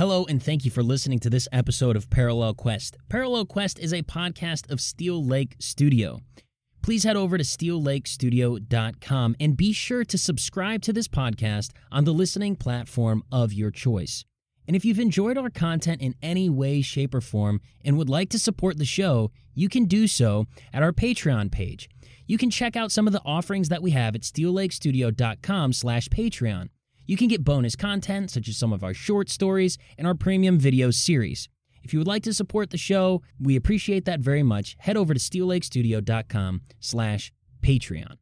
Hello, and thank you for listening to this episode of Parallel Quest. Parallel Quest is a podcast of Steel Lake Studio. Please head over to steellakestudio.com and be sure to subscribe to this podcast on the listening platform of your choice. And if you've enjoyed our content in any way, shape, or form and would like to support the show, you can do so at our Patreon page. You can check out some of the offerings that we have at steellakestudio.com slash Patreon. You can get bonus content such as some of our short stories and our premium video series. If you would like to support the show, we appreciate that very much. Head over to steellakestudio.com slash Patreon.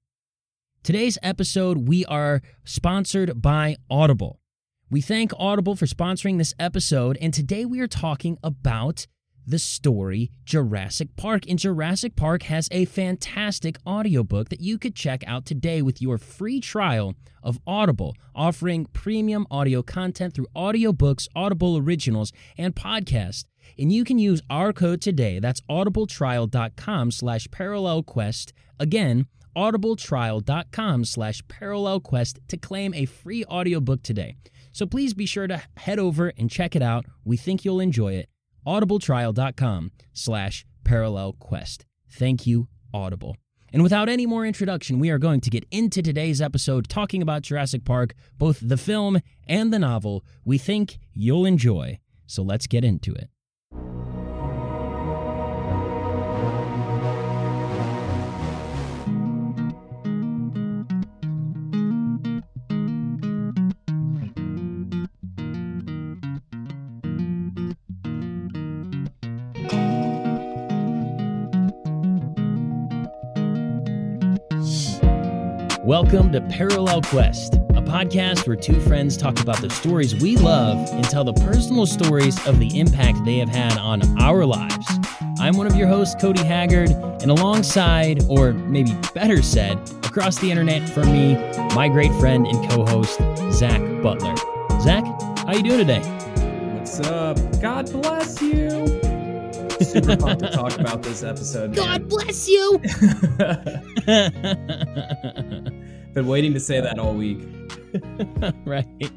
Today's episode, we are sponsored by Audible. We thank Audible for sponsoring this episode, and today we are talking about the story Jurassic Park. And Jurassic Park has a fantastic audiobook that you could check out today with your free trial of Audible, offering premium audio content through audiobooks, Audible originals, and podcasts. And you can use our code today. That's audibletrial.com slash parallelquest. Again, audibletrial.com slash parallelquest to claim a free audiobook today. So please be sure to head over and check it out. We think you'll enjoy it audibletrial.com slash parallel quest. Thank you, Audible. And without any more introduction, we are going to get into today's episode talking about Jurassic Park, both the film and the novel. We think you'll enjoy. So let's get into it. Welcome to Parallel Quest, a podcast where two friends talk about the stories we love and tell the personal stories of the impact they have had on our lives. I'm one of your hosts, Cody Haggard, and alongside, or maybe better said, across the internet from me, my great friend and co-host, Zach Butler. Zach, how you doing today? What's up? God bless you. Super pumped to talk about this episode. God bless you. Been waiting to say that all week. right.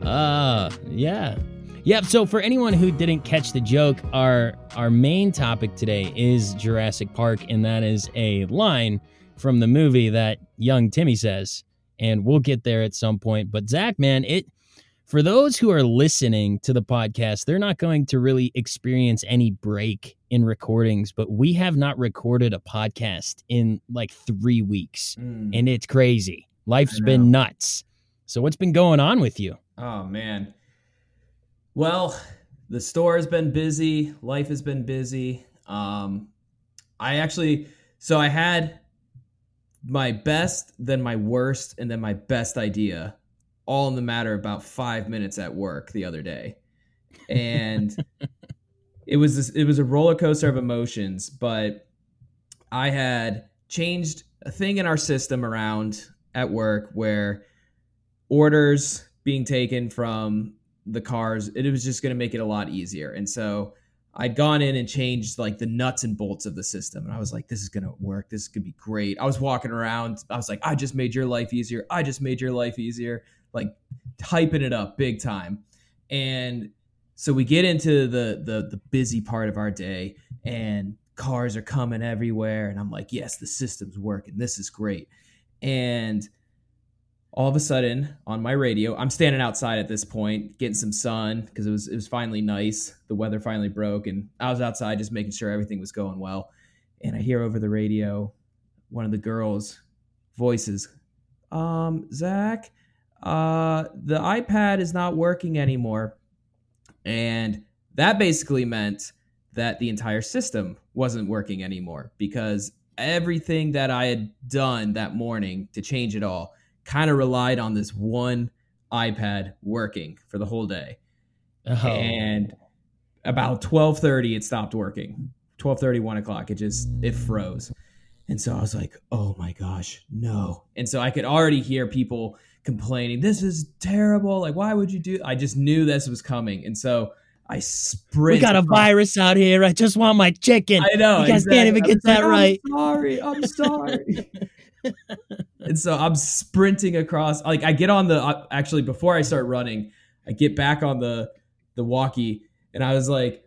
Uh yeah. Yep, so for anyone who didn't catch the joke, our our main topic today is Jurassic Park, and that is a line from the movie that young Timmy says. And we'll get there at some point. But Zach, man, it for those who are listening to the podcast, they're not going to really experience any break in recordings, but we have not recorded a podcast in like three weeks, mm. and it's crazy. Life's been nuts. So, what's been going on with you? Oh, man. Well, the store has been busy, life has been busy. Um, I actually, so I had my best, then my worst, and then my best idea all in the matter about five minutes at work the other day. And it was this, it was a roller coaster of emotions, but I had changed a thing in our system around at work where orders being taken from the cars, it was just going to make it a lot easier. And so I'd gone in and changed like the nuts and bolts of the system. And I was like, this is going to work. This is going to be great. I was walking around. I was like, I just made your life easier. I just made your life easier. Like hyping it up big time. And so we get into the the the busy part of our day and cars are coming everywhere and I'm like, "Yes, the system's working. This is great." And all of a sudden on my radio, I'm standing outside at this point getting some sun because it was it was finally nice. The weather finally broke and I was outside just making sure everything was going well. And I hear over the radio one of the girls' voices, um, Zach, uh, the iPad is not working anymore. And that basically meant that the entire system wasn't working anymore because everything that I had done that morning to change it all kind of relied on this one iPad working for the whole day. Oh. And about 12:30 it stopped working. 12:30 1 o'clock it just it froze. And so I was like, "Oh my gosh, no." And so I could already hear people complaining, "This is terrible! Like, why would you do?" I just knew this was coming, and so I sprint. We got a virus out here. I just want my chicken. I know. You guys exactly. can't even get that like, right. I'm sorry. I'm sorry. and so I'm sprinting across. Like I get on the uh, actually before I start running, I get back on the the walkie, and I was like,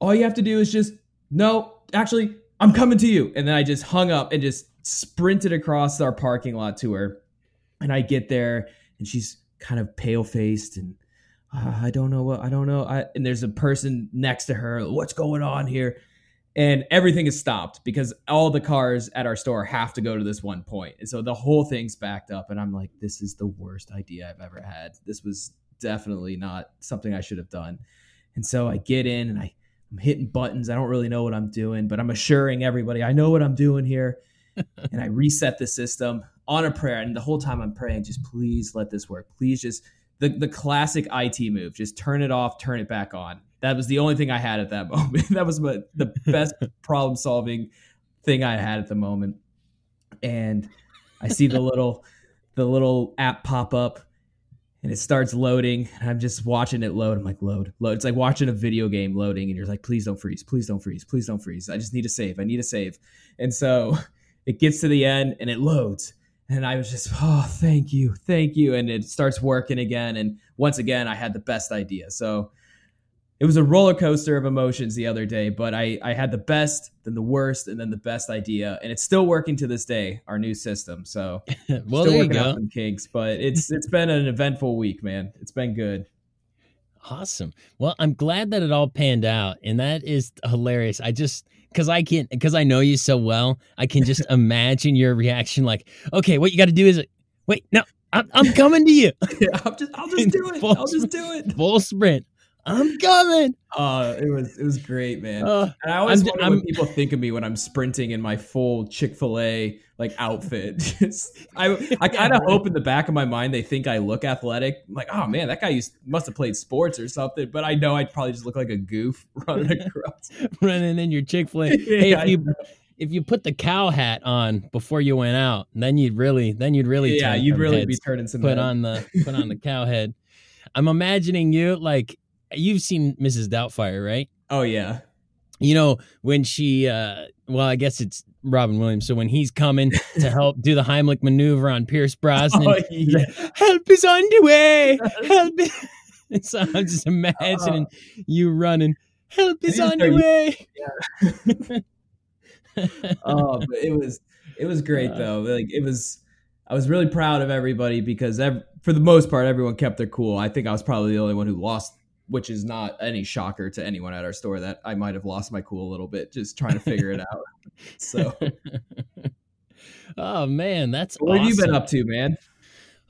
all you have to do is just no, actually, I'm coming to you. And then I just hung up and just sprinted across our parking lot to her. And I get there and she's kind of pale faced and uh, I don't know what I don't know. I, and there's a person next to her. What's going on here? And everything is stopped because all the cars at our store have to go to this one point. And so the whole thing's backed up. And I'm like, this is the worst idea I've ever had. This was definitely not something I should have done. And so I get in and I, I'm hitting buttons. I don't really know what I'm doing, but I'm assuring everybody I know what I'm doing here. and I reset the system on a prayer. And the whole time I'm praying, just please let this work. Please just the, the classic IT move. Just turn it off, turn it back on. That was the only thing I had at that moment. that was my, the best problem solving thing I had at the moment. And I see the little the little app pop up and it starts loading and i'm just watching it load i'm like load load it's like watching a video game loading and you're like please don't freeze please don't freeze please don't freeze i just need to save i need to save and so it gets to the end and it loads and i was just oh thank you thank you and it starts working again and once again i had the best idea so it was a roller coaster of emotions the other day, but I, I had the best, then the worst, and then the best idea, and it's still working to this day. Our new system, so well, still working out go. some kinks, but it's it's been an eventful week, man. It's been good. Awesome. Well, I'm glad that it all panned out, and that is hilarious. I just because I can because I know you so well, I can just imagine your reaction. Like, okay, what you got to do is wait, no, I'm, I'm coming to you, Yeah, I'll just I'll just do it. Full I'll just do it. full sprint. I'm coming. Uh, it was it was great, man. Uh, and I always I'm- wonder I'm- what people think of me when I'm sprinting in my full Chick Fil A like outfit. Just, I I kind of hope in the back of my mind they think I look athletic. I'm like, oh man, that guy used, must have played sports or something. But I know I'd probably just look like a goof running across. running in your Chick Fil A. Hey, Yeah, if you if you put the cow hat on before you went out, then you'd really then you'd really yeah, you'd really heads. be turning some. put heads. on the put on the cow head. I'm imagining you like you've seen Mrs. Doubtfire, right? Oh yeah, You know when she, uh well, I guess it's Robin Williams. So when he's coming to help do the Heimlich maneuver on Pierce Brosnan, oh yeah. help is on the way, help. Is... So I'm just imagining you running. Help is Uh. These on the way. oh, but it was it was great Uh, though. Like it was, I was really proud of everybody because ev- for the most part, everyone kept their cool. I think I was probably the only one who lost, which is not any shocker to anyone at our store that I might have lost my cool a little bit just trying to figure it out. So, oh man, that's what have you been up to, man?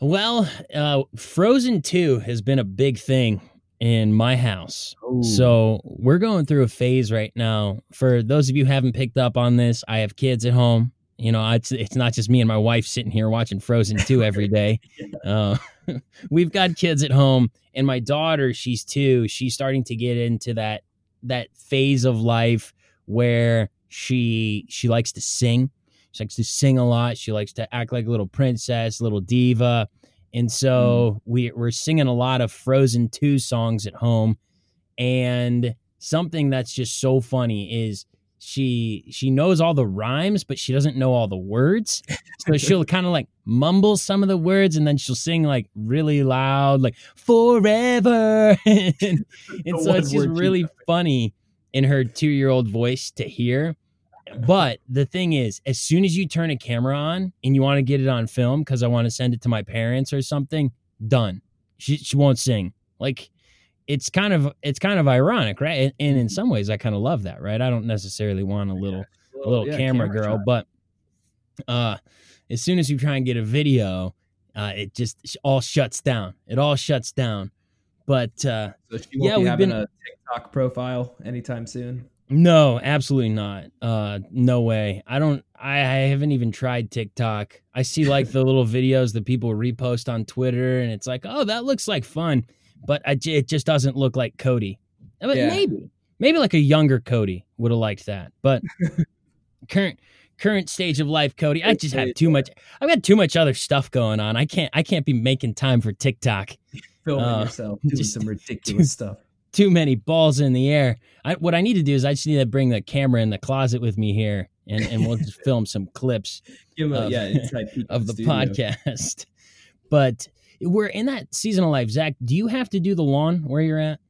Well, uh, Frozen 2 has been a big thing in my house. So we're going through a phase right now. For those of you who haven't picked up on this, I have kids at home. You know, it's it's not just me and my wife sitting here watching Frozen 2 every day. uh, we've got kids at home, and my daughter, she's two. She's starting to get into that that phase of life where she she likes to sing. She likes to sing a lot. She likes to act like a little princess, little diva. And so we, we're singing a lot of Frozen 2 songs at home. And something that's just so funny is she she knows all the rhymes, but she doesn't know all the words. So she'll kind of like mumble some of the words and then she'll sing like really loud, like forever. and and so it's just really funny in her two year old voice to hear. But the thing is, as soon as you turn a camera on and you want to get it on film because I want to send it to my parents or something, done. She she won't sing. Like it's kind of it's kind of ironic, right? And, and in some ways, I kind of love that, right? I don't necessarily want a little a little Yeah, camera, girl, shot. but uh, as soon as you try and get a video, uh, it just all shuts down. It all shuts down. But uh, So she won't Yeah, be we've having been- a TikTok profile anytime soon. No, absolutely not. Uh, no way. I don't. I, I haven't even tried TikTok. I see like the little videos that people repost on Twitter, and it's like, oh, that looks like fun, but I, it just doesn't look like Cody. I mean, Yeah. Maybe, maybe like a younger Cody would have liked that, but current current stage of life, Cody, I just have too much. I've got too much other stuff going on. I can't. I can't be making time for TikTok. Filming Uh, yourself doing just- some ridiculous stuff. too many balls in the air. I, what I need to do is I just need to bring the camera in the closet with me here, and, and we'll just film some clips Give 'em a- of- yeah, inside of the studio. podcast. But we're in that season of life. Zach, do you have to do the lawn where you're at?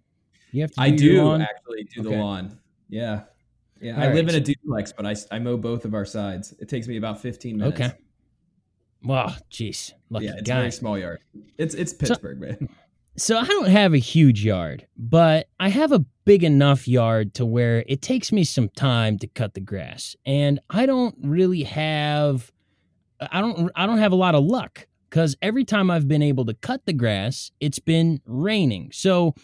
You have to. Do I do actually do the lawn. Yeah. Yeah. All I live in a duplex, but I, I mow both of our sides. It takes me about 15 minutes. Okay. Wow, jeez, lucky Yeah, it's a guy. very small yard. It's it's Pittsburgh, man. So I don't have a huge yard, but I have a big enough yard to where it takes me some time to cut the grass. And I don't really have I don't I don't have a lot of luck cuz every time I've been able to cut the grass, it's been raining. So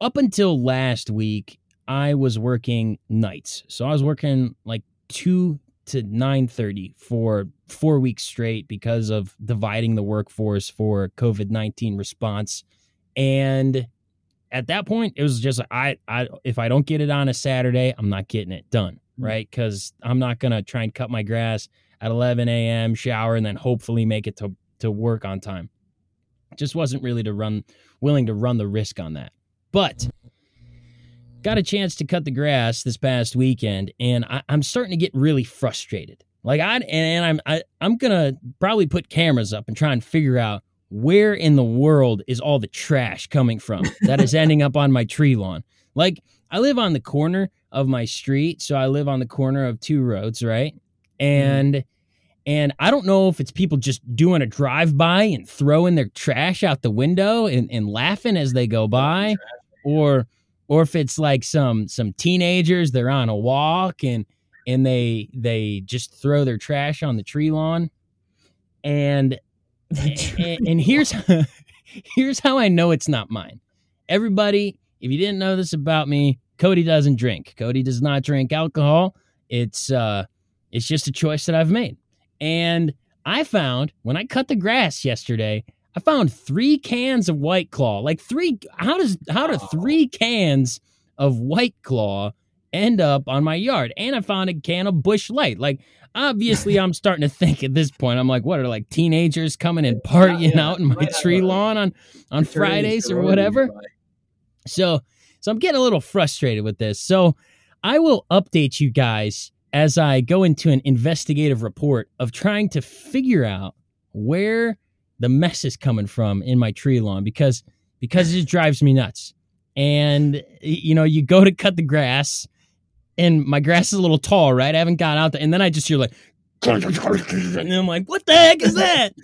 up until last week, I was working nights. So I was working like 2 to 9:30 for 4 weeks straight because of dividing the workforce for COVID-19 response and at that point it was just I I if I don't get it on a Saturday, I'm not getting it done, Mhm. right? Cuz I'm not going to try and cut my grass at 11 a.m., shower and then hopefully make it to to work on time. Just wasn't really to run willing to run the risk on that. But got a chance to cut the grass this past weekend and I, I'm starting to get really frustrated. Like I and I'm I, I'm gonna probably put cameras up and try and figure out where in the world is all the trash coming from that is ending up on my tree lawn. Like I live on the corner of my street, so I live on the corner of two roads, right? Mm-hmm. And and I don't know if it's people just doing a drive by and throwing their trash out the window and, and laughing as they go by, or or if it's like some some teenagers they're on a walk and and they they just throw their trash on the tree lawn and and, and here's here's how I know it's not mine. Everybody, if you didn't know this about me, Cody doesn't drink. Cody does not drink alcohol. It's uh it's just a choice that I've made. And I found when I cut the grass yesterday, I found 3 cans of White Claw. Like 3 how does how do. 3 cans of White Claw end up on my yard? And I found a can of Busch Light. Like obviously I'm starting to think at this point, I'm like, what are like teenagers coming and partying Yeah, out in my tree lawn on on Fridays or whatever? So so I'm getting a little frustrated with this. So I will update you guys as I go into an investigative report of trying to figure out where the mess is coming from in my tree lawn because because it drives me nuts. And you know, you go to cut the grass and my grass is a little tall, right? I haven't got out there and then I just hear like and I'm like, what the heck is that?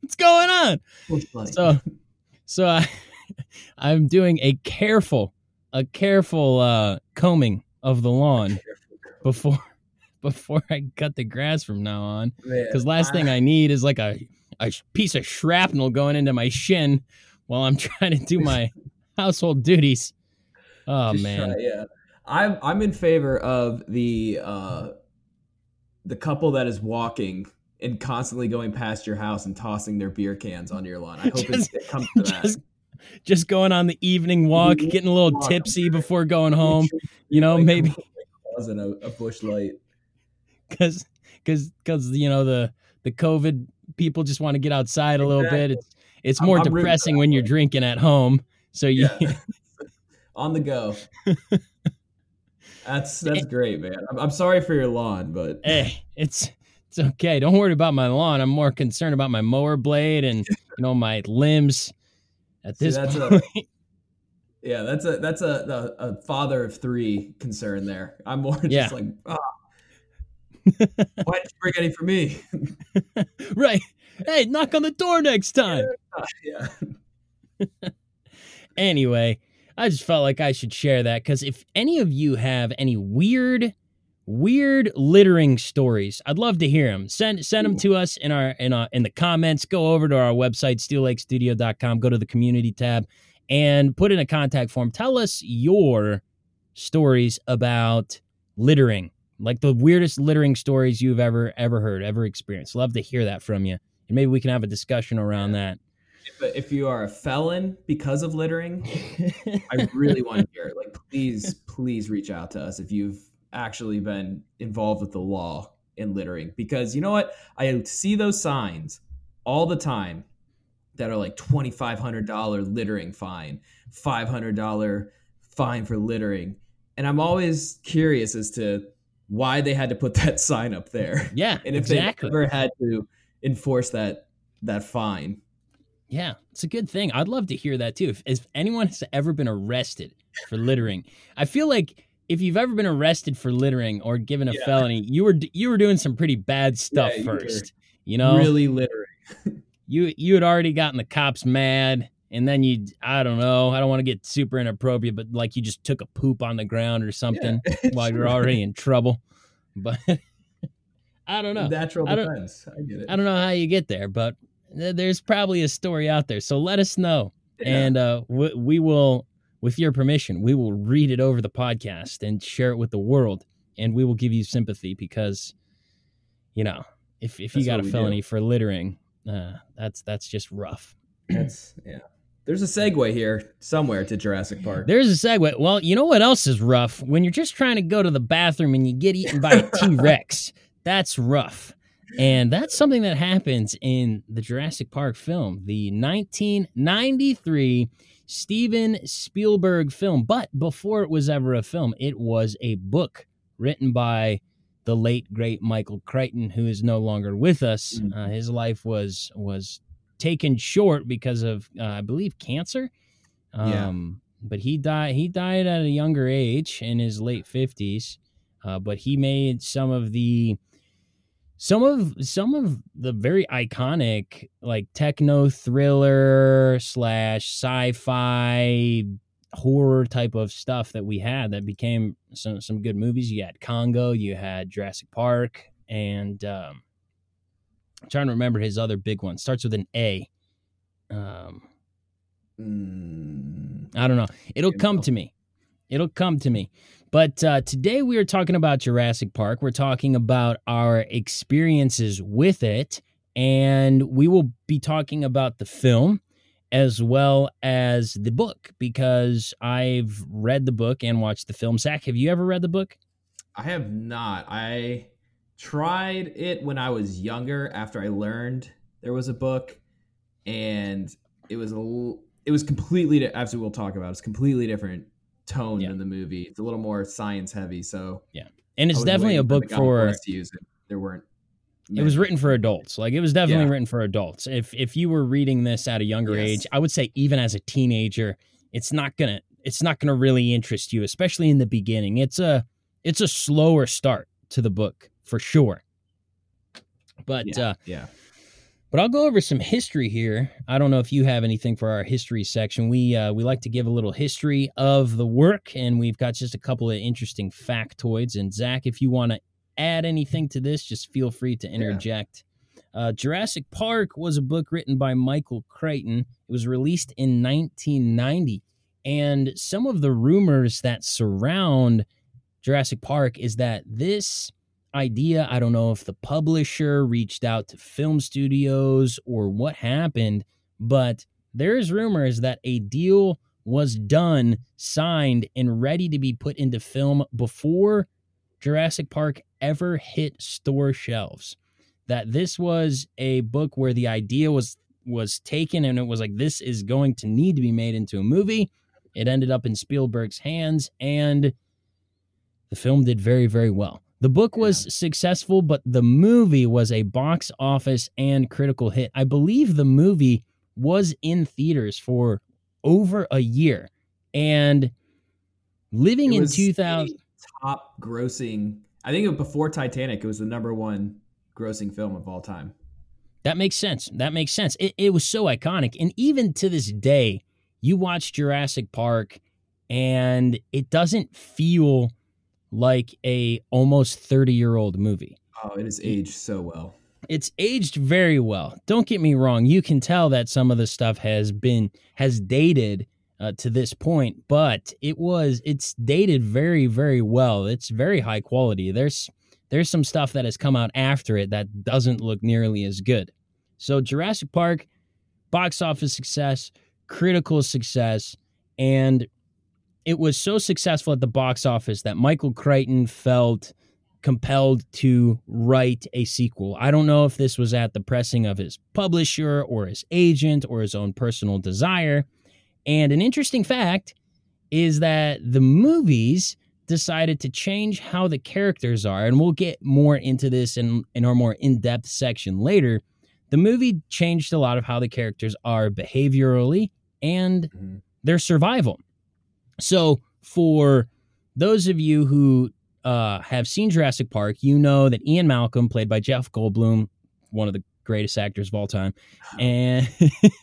What's going on? So, so I, I'm doing a careful, a careful uh, combing of the lawn before, before I cut the grass from now on. Because last thing I need is like a, a piece of shrapnel going into my shin while I'm trying to do my household duties. Oh man, try- yeah, I'm I'm in favor of the uh, the couple that is walking and constantly going past your house and tossing their beer cans onto your lawn. I hope it's, Just- it comes to that. just, just going on the evening walk, getting a little tipsy before going home. You know, maybe causing a, a bush light. Because because because you know the the COVID people just want to get outside a little bit. It's it's I'm- more I'm depressing when you're drinking at home. So you Yeah. On the go. That's that's great, man. I'm, I'm sorry for your lawn, but hey, it's it's okay. Don't worry about my lawn. I'm more concerned about my mower blade and you know my limbs. At See, this that's a- point, yeah, that's a that's a, a, a father of three concern there. I'm more just Yeah. like, ah, why didn't you bring any for me? right? Hey, knock on the door next time. Ah, yeah, Anyway, I just felt like I should share that because if any of you have any weird, weird littering stories, I'd love to hear them. Send send them to us in our in our in the comments. Go over to our website steellakestudio.com. Go to the community tab and put in a contact form. Tell us your stories about littering, like the weirdest littering stories you've ever ever heard, ever experienced. Love to hear that from you, and maybe we can have a discussion around that. but uh, if you are a felon because of littering, I really want to hear. it. Like, please, please reach out to us if you've actually been involved with the law in littering. Because you know what? I see those signs all the time that are like twenty five hundred dollar littering fine, five hundred dollar fine for littering, and I'm always curious as to why they had to put that sign up there, yeah, and if exactly. they ever had to enforce that that fine. Yeah, it's a good thing. I'd love to hear that too. If, if anyone has ever been arrested for littering, I feel like if you've ever been arrested for littering or given a Yeah. felony, you were you were doing some pretty bad stuff Yeah, you first. You know, really littering. you you had already gotten the cops mad, and then you I don't know, I don't want to get super inappropriate, but like you just took a poop on the ground or something while you're Sure. already in trouble. But I don't know. Natural I defense. I get it. I don't know how you get there, but there's probably a story out there. So let us know, Yeah. and uh, w- we will, with your permission, we will read it over the podcast and share it with the world, and we will give you sympathy because, you know, if if you got a we felony for littering, uh, that's that's just rough. That's yeah. There's a segue here somewhere to Jurassic Park. There's a segue. Well, you know what else is rough? When you're just trying to go to the bathroom and you get eaten by a T Rex. That's rough. And that's something that happens in the Jurassic Park film, the 1993 Steven Spielberg film. But before it was ever a film, it was a book written by the late great Michael Crichton, who is no longer with us. Mm. Uh, his life was was taken short because of, uh, I believe, cancer. Yeah. Um, but he died. He died at a younger age in his late fifties. Uh, but he made some of the some of some of the very iconic like techno thriller slash sci-fi horror type of stuff that we had that became some some good movies. You had Congo, you had Jurassic Park, and um, I'm trying to remember his other big one. Starts with an A. Um, Mm, I don't know. It'll come know. to me. It'll come to me. But uh, today we are talking about Jurassic Park. We're talking about our experiences with it. And we will be talking about the film as well as the book because I've read the book and watched the film. Zach, have you ever read the book? I have not. I tried it when I was younger after I learned there was a book and it was a l- it was completely di- as we'll talk about it's completely different tone Yeah. than the movie. It's a little more science heavy, so Yeah. And it's definitely a book for to use it. There weren't. It was written for adults. Like it was definitely Yeah. written for adults. If if you were reading this at a younger Yes. age, I would say even as a teenager, it's not gonna it's not gonna really interest you, especially in the beginning. It's a it's a slower start to the book for sure. But Yeah, uh yeah. but I'll go over some history here. I don't know if you have anything for our history section. We uh, we like to give a little history of the work, and we've got just a couple of interesting factoids. And Zach, if you want to add anything to this, just feel free to interject. Uh, Jurassic Park was a book written by Michael Crichton. It was released in 1990, and some of the rumors that surround Jurassic Park is that this idea. I don't know if the publisher reached out to film studios or what happened, but there's rumors that a deal was done, signed, and ready to be put into film before Jurassic Park ever hit store shelves. That this was a book where the idea was was taken and it was like this is going to need to be made into a movie. It ended up in Spielberg's hands and the film did very very well. The book was successful, but the movie was a box office and critical hit. I believe the movie was in theaters for over a year. And living It in was 2000 top grossing. I think it, before Titanic, it was the number one grossing film of all time. That makes sense. That makes sense. It, it was so iconic. And even to this day, you watch Jurassic Park and it doesn't feel like a almost 30 year old movie. Oh, it has aged so well. It's aged very well. Don't get me wrong. You can tell that some of the stuff has been has dated uh, to this point, but it was it's dated very very well. It's very high quality. There's there's some stuff that has come out after it that doesn't look nearly as good. So Jurassic Park box office success, critical success, and it was so successful at the box office that Michael Crichton felt compelled to write a sequel. I don't know if this was at the pressing of his publisher or his agent or his own personal desire. And an interesting fact is that the movies decided to change how the characters are. And we'll get more into this in, in our more in depth section later. the movie changed a lot of how the characters are behaviorally and Mhm. their survival. So, for those of you who uh, have seen Jurassic Park, you know that Ian Malcolm, played by Jeff Goldblum, one of the greatest actors of all time, and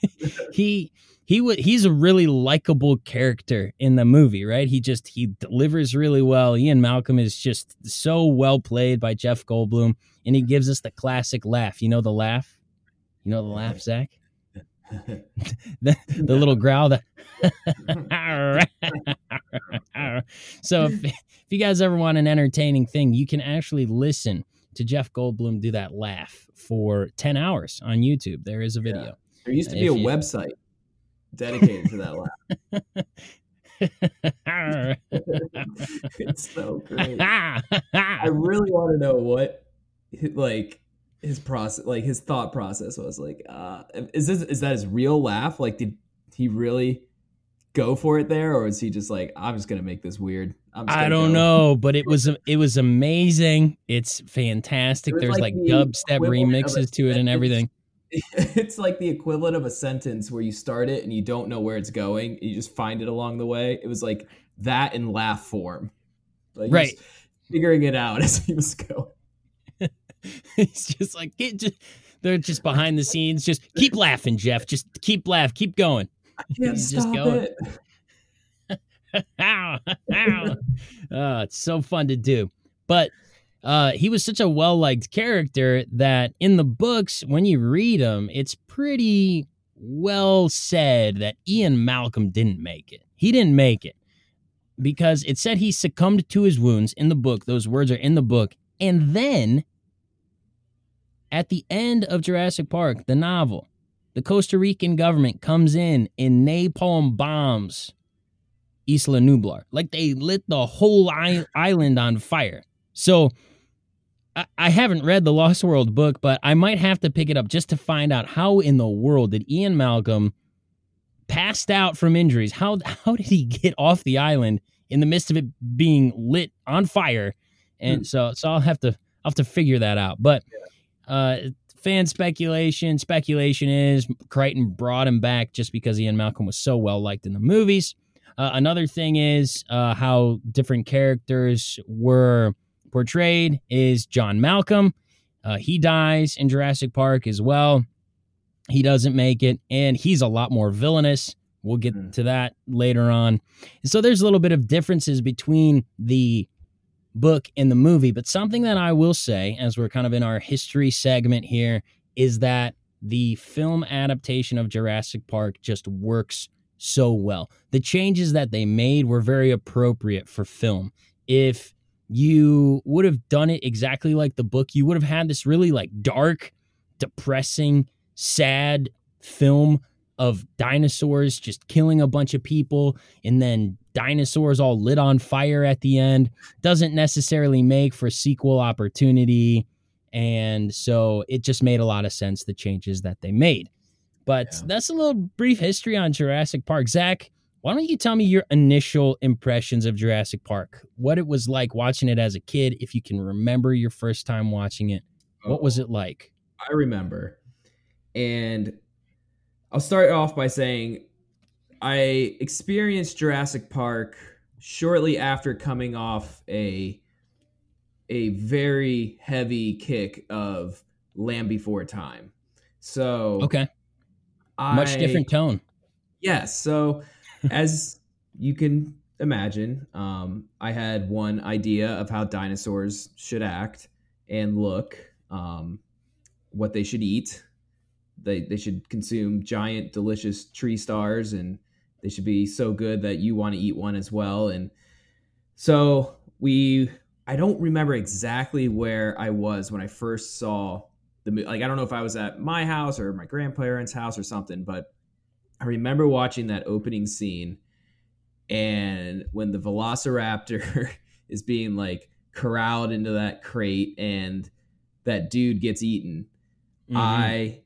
he he would he's a really likable character in the movie, right? He just he delivers really well. Ian Malcolm is just so well played by Jeff Goldblum, and he gives us the classic laugh. You know the laugh. You know the laugh, Zach. The, the little growl. The so if, if you guys ever want an entertaining thing, you can actually listen to Jeff Goldblum do that laugh for ten hours on YouTube. There is a video. There used to be a you- website dedicated to that laugh. it's so great. I really want to know what, like, his process, like his thought process was. Like, uh, is this is that his real laugh? Like, did he really go for it there, or is he just like, I'm just gonna make this weird? I'm I don't go." know, but it was it was amazing. It's fantastic. It There's like like, the dubstep equivalent of a remixes to it and everything. it's like the equivalent of a sentence where you start it and you don't know where it's going. You just find it along the way. It was like that in laugh form, like Right. Figuring it out as he was going. It's just like get just, they're just behind the scenes. Just keep laughing, Jeff. Just keep laugh. Keep going. Can't He's just stop going. it. ow, ow. Oh, it's so fun to do. But uh, he was such a well liked character that in the books, when you read them, it's pretty well said that Ian Malcolm didn't make it. He didn't make it because it said he succumbed to his wounds in the book. Those words are in the book. And then at the end of Jurassic Park, the novel, the Costa Rican government comes in and napalm bombs Isla Nublar. Like they lit the whole island on fire. So I-, I haven't read the Lost World book, but I might have to pick it up just to find out how in the world did Ian Malcolm passed out from injuries? How how did he get off the island in the midst of it being lit on fire? And Hmm. so so I'll have to I'll have to figure that out. But uh fan speculation speculation is Crichton brought him back just because Ian Malcolm was so well liked in the movies. Uh, another thing is uh, how different characters were portrayed is John Malcolm. Uh, he dies in Jurassic Park as well. He doesn't make it, and he's a lot more villainous. We'll get Hmm. to that later on. So there's a little bit of differences between the book in the movie, but something that I will say, as we're kind of in our history segment here, is that the film adaptation of Jurassic Park just works so well. The changes that they made were very appropriate for film. If you would have done it exactly like the book, you would have had this really like dark, depressing, sad film of dinosaurs just killing a bunch of people and then dinosaurs all lit on fire at the end doesn't necessarily make for sequel opportunity and so it just made a lot of sense the changes that they made but Yeah. that's a little brief history on Jurassic Park. Zach, why don't you tell me your initial impressions of Jurassic Park? What it was like watching it as a kid, if you can remember your first time watching it. What was Oh, it like? I remember. And I'll start off by saying I experienced Jurassic Park shortly after coming off a a very heavy kick of Land Before Time. So Okay. Much different tone. Yes. So, as you can imagine, um, I had one idea of how dinosaurs should act and look, um, what they should eat. They they should consume giant, delicious tree stars, and they should be so good that you want to eat one as well. And so we, I don't remember exactly where I was when I first saw the mo- like. I don't know if I was at my house or my grandparents' house or something, but I remember watching that opening scene and when the velociraptor is being like corralled into that crate and that dude gets eaten. Mhm. I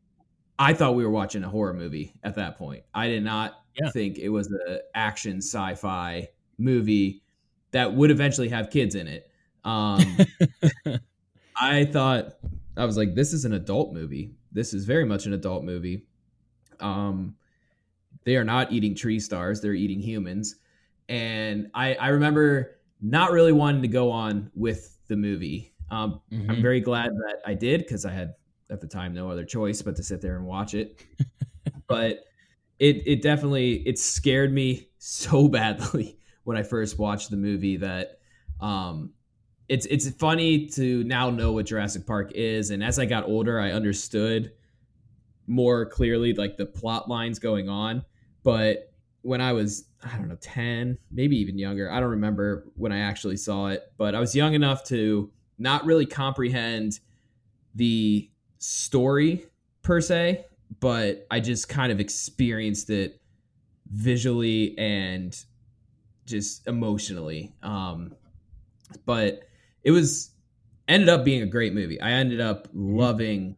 I thought we were watching a horror movie at that point. I did not Yeah. think it was an action sci-fi movie that would eventually have kids in it. Um I thought I was like, this is an adult movie. this is very much an adult movie. Um, they are not eating tree stars; they're eating humans. And I, I remember not really wanting to go on with the movie. Um, mm-hmm. I'm very glad that I did because I had at the time no other choice but to sit there and watch it. but it it definitely it scared me so badly when I first watched the movie that um, it's it's funny to now know what Jurassic Park is, and as I got older, I understood more clearly like the plot lines going on. But when I was I don't know ten, maybe even younger, I don't remember when I actually saw it, but I was young enough to not really comprehend the story per se, but I just kind of experienced it visually and just emotionally. Um, but it was ended up being a great movie. I ended up loving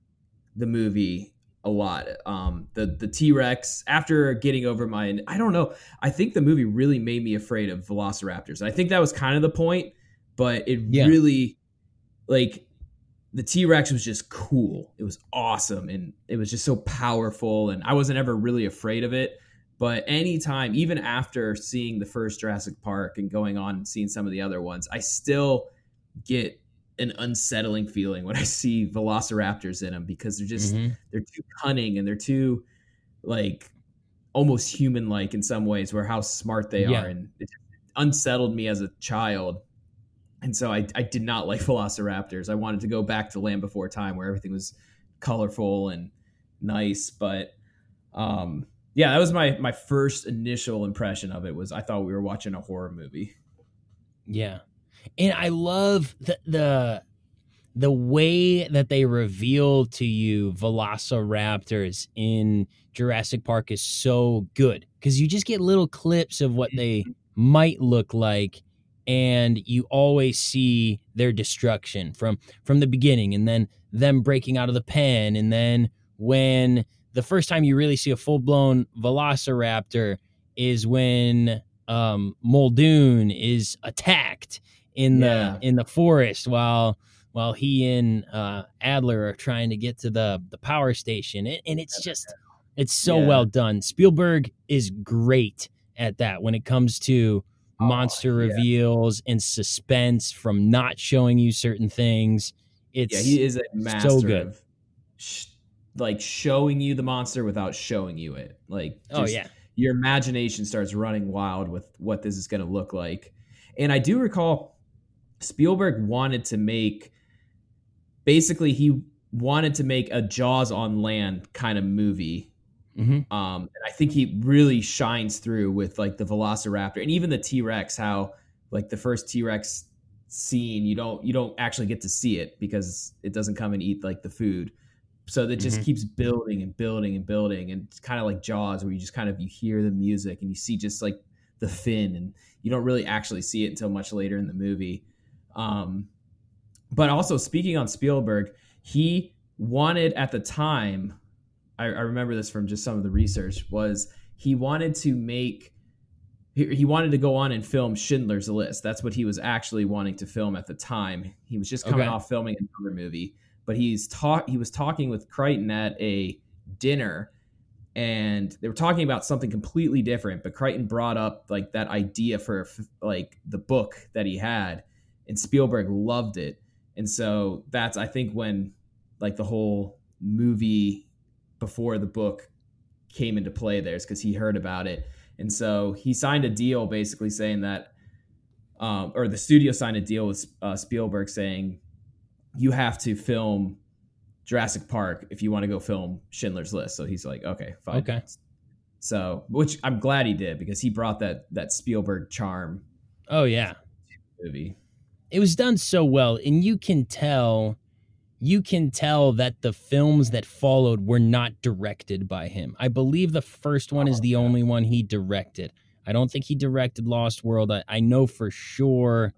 the movie a lot. Um, the the T Rex after getting over my I don't know. I think the movie really made me afraid of Velociraptors. I think that was kind of the point, but it yeah. really like the T Rex was just cool. It was awesome and it was just so powerful. And I wasn't ever really afraid of it. But anytime, even after seeing the first Jurassic Park and going on and seeing some of the other ones, I still get an unsettling feeling when I see velociraptors in them because they're just mm-hmm. they're too cunning and they're too like almost human like in some ways where how smart they yeah. are and it unsettled me as a child and so I, I did not like velociraptors. I wanted to go back to land before time where everything was colorful and nice but um yeah that was my my first initial impression of it was i thought we were watching a horror movie. Yeah. And I love the the the way that they reveal to you velociraptors in Jurassic Park is so good because you just get little clips of what they might look like and you always see their destruction from from the beginning and then them breaking out of the pen and then when the first time you really see a full-blown velociraptor is when um, Muldoon is attacked in yeah. the in the forest while while he and uh, Sattler are trying to get to the the power station, and, and it's just it's so yeah. well done. Spielberg is great at that when it comes to oh, monster reveals and suspense from not showing you certain things. It's yeah, he is a master so good. Of sh- like showing you the monster without showing you it. Like, oh yeah, your imagination starts running wild with what this is going to look like. And I do recall Spielberg wanted to make basically he wanted to make a Jaws on land kind of movie. Mm-hmm. Um, and I think he really shines through with like the Velociraptor and even the T Rex. How like the first T Rex scene, you don't you don't actually get to see it because it doesn't come and eat like the food. So that just mm-hmm. keeps building and building and building, and it's kind of like Jaws, where you just kind of you hear the music and you see just like the fin, and you don't really actually see it until much later in the movie. Um, but also speaking on Spielberg, he wanted at the time, I, I, remember this from just some of the research, was he wanted to make he, wanted to go on and film Schindler's List. That's what he was actually wanting to film at the time. He was just coming okay. off filming another movie, but he's talk he was talking with Crichton at a dinner and they were talking about something completely different but crichton brought up like that idea for like the book that he had and Spielberg loved it. And so that's I think when like the whole movie before the book came into play there is because he heard about it. And so he signed a deal basically saying that, um, or the studio signed a deal with uh, Spielberg saying, you have to film Jurassic Park if you want to go film Schindler's List. So he's like, okay, fine. Okay. So, which I'm glad he did because he brought that that Spielberg charm. Oh yeah, movie it was done so well and you can tell you can tell that the films that followed were not directed by him. I believe the first one is oh, the oh, only one he directed. I don't think he directed Lost World. I, I know for sure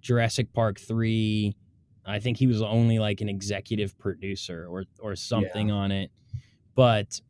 Jurassic Park 3 I think he was only like an executive producer or or something yeah. on it. But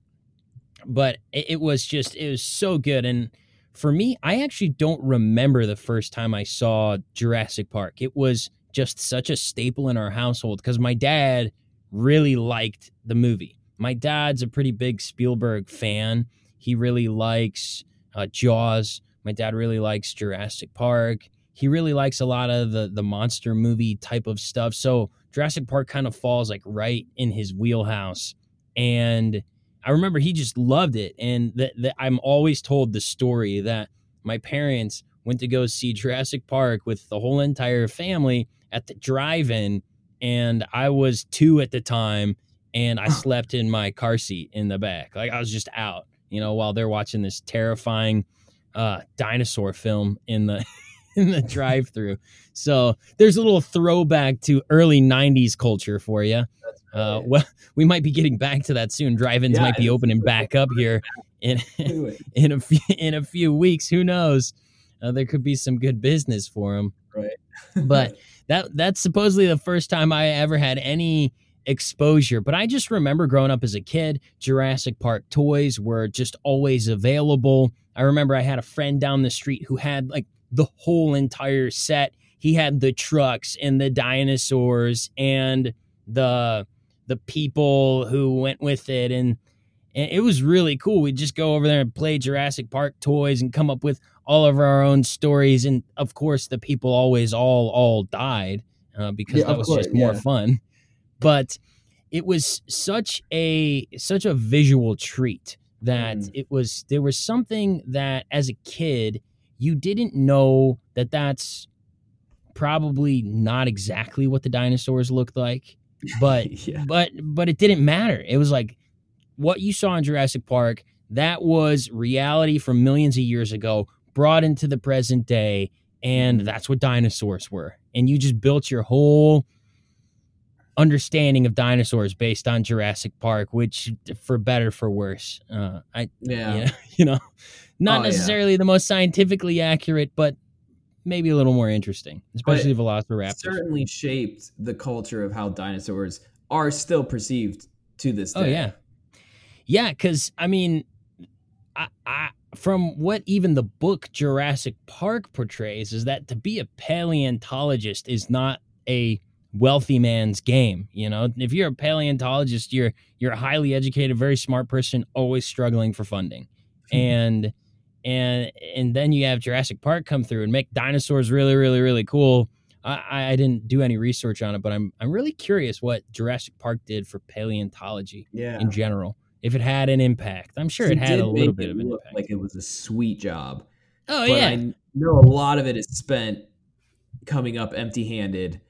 but it, it was just it was so good and for me, I actually don't remember the first time I saw Jurassic Park. It was just such a staple in our household because my dad really liked the movie. my dad's a pretty big Spielberg fan. He really likes uh, Jaws. My dad really likes Jurassic Park. He really likes a lot of the the monster movie type of stuff. So Jurassic Park kind of falls like right in his wheelhouse. And I remember he just loved it. And that I'm always told the story that my parents went to go see Jurassic Park with the whole entire family at the drive-in, and I was two at the time, and I slept in my car seat in the back. Like I was just out, you know, while they're watching this terrifying uh, dinosaur film in the in the drive-through. So there's a little throwback to early '90s culture for you. Uh, well, we might be getting back to that soon. Drive-ins yeah, might be opening back up here in in a few, in a few weeks. Who knows? Uh, there could be some good business for them. Right. but that that's supposedly the first time I ever had any exposure. But I just remember growing up as a kid, Jurassic Park toys were just always available. I remember I had a friend down the street who had like the whole entire set. He had the trucks and the dinosaurs and the the people who went with it and and it was really cool. We'd just go over there and play Jurassic Park toys and come up with all of our own stories. And of course, the people always all all died uh, because yeah, that was course, just more yeah. fun. But it was such a such a visual treat that mm. it was there was something that as a kid you didn't know that that's probably not exactly what the dinosaurs looked like but yeah. but but it didn't matter it was like what you saw in Jurassic Park, that was reality from millions of years ago brought into the present day. And that's what dinosaurs were. And you just built your whole understanding of dinosaurs based on Jurassic Park, which for better for worse, uh, I yeah, you know, you know not oh, necessarily yeah. the most scientifically accurate, but maybe a little more interesting, especially but Velociraptor. Certainly shaped the culture of how dinosaurs are still perceived to this oh, day. Oh yeah, yeah, because I mean, I, I, from what even the book Jurassic Park portrays is that to be a paleontologist is not a wealthy man's game. You know, if you're a paleontologist, you're you're a highly educated, very smart person, always struggling for funding, and and and then you have Jurassic Park come through and make dinosaurs really, really, really cool. I, I didn't do any research on it, but I'm I'm really curious what Jurassic Park did for paleontology yeah. in general if it had an impact. I'm sure it had a little bit of an impact. Like it was a sweet job. Oh but yeah. I know a lot of it is spent coming up empty-handed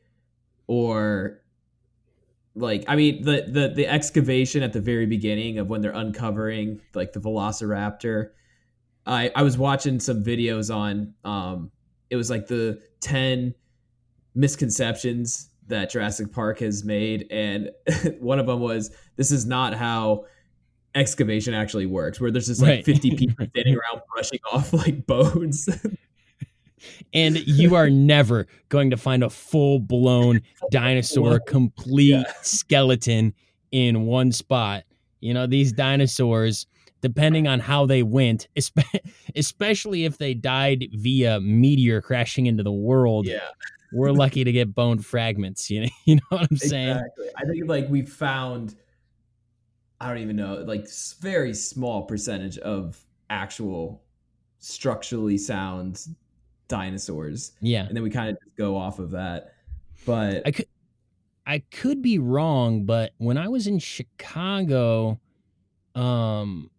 or like I mean the the the excavation at the very beginning of when they're uncovering like the velociraptor. I I was watching some videos on um it was like the 10 misconceptions that Jurassic Park has made and one of them was this is not how excavation actually works, where there's just like right. 50 people standing around brushing off like bones. and you are never going to find a full blown dinosaur, complete yeah. skeleton in one spot. You know, these dinosaurs, depending on how they went, especially if they died via meteor crashing into the world. Yeah. We're lucky to get bone fragments. You know, you know what I'm saying? Exactly. I think like we found I don't even know, like very small percentage of actual structurally sound dinosaurs. Yeah. And then we kind of just go off of that. But I could I could be wrong, but when I was in Chicago, um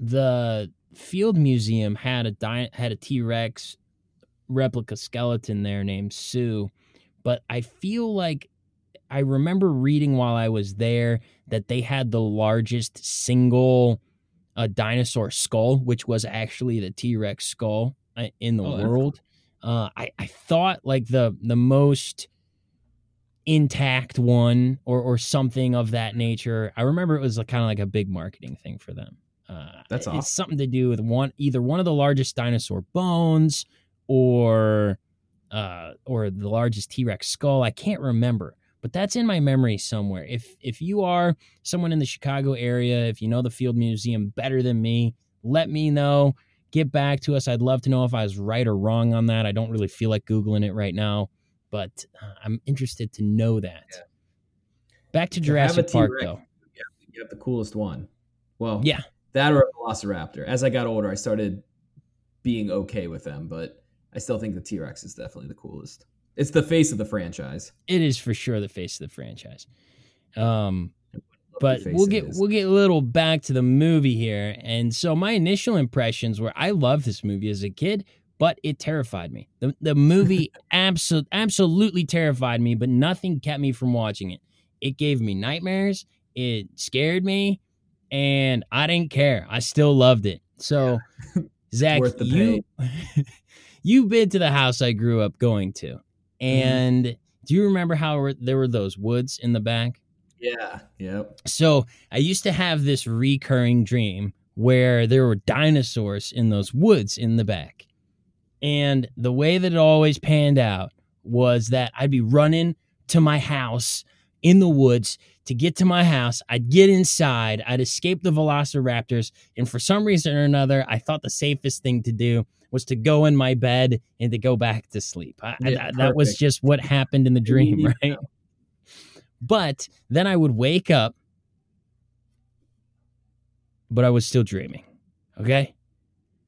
the Field Museum had a di- had a T-Rex replica skeleton there named Sue, but I feel like I remember reading while I was there that they had the largest single uh, dinosaur skull, which was actually the T Rex skull uh, in the oh, world. Uh, I I thought like the the most intact one or or something of that nature. I remember it was kind of like a big marketing thing for them. Uh, That's awesome. It's something to do with one either one of the largest dinosaur bones or uh, or the largest T Rex skull. I can't remember but that's in my memory somewhere. If if you are someone in the Chicago area, if you know the Field Museum better than me, let me know. Get back to us. I'd love to know if I was right or wrong on that. I don't really feel like googling it right now, but uh, I'm interested to know that. Yeah. Back to Jurassic Park though. you have the coolest one. Well, Yeah. that or a Velociraptor. As I got older, I started being okay with them, but I still think the T Rex is definitely the coolest. It's the face of the franchise. It is for sure the face of the franchise. Um, but we'll get we'll get a little back to the movie here. And so my initial impressions were I loved this movie as a kid, but it terrified me. The the movie absolutely absolutely terrified me, but nothing kept me from watching it. It gave me nightmares. It scared me, and I didn't care. I still loved it. So, Zach, you you've been to the house I grew up going to, Mm-hmm. and do you remember how there were those woods in the back? Yeah. Yep. So I used to have this recurring dream where there were dinosaurs in those woods in the back. And the way that it always panned out was that I'd be running to my house in the woods to get to my house. I'd get inside, I'd escape the velociraptors. And for some reason or another, I thought the safest thing to do was to go in my bed and to go back to sleep. I, I- Yeah, that was just what happened in the dream, Yeah. right? But then I would wake up, but I was still dreaming. Okay?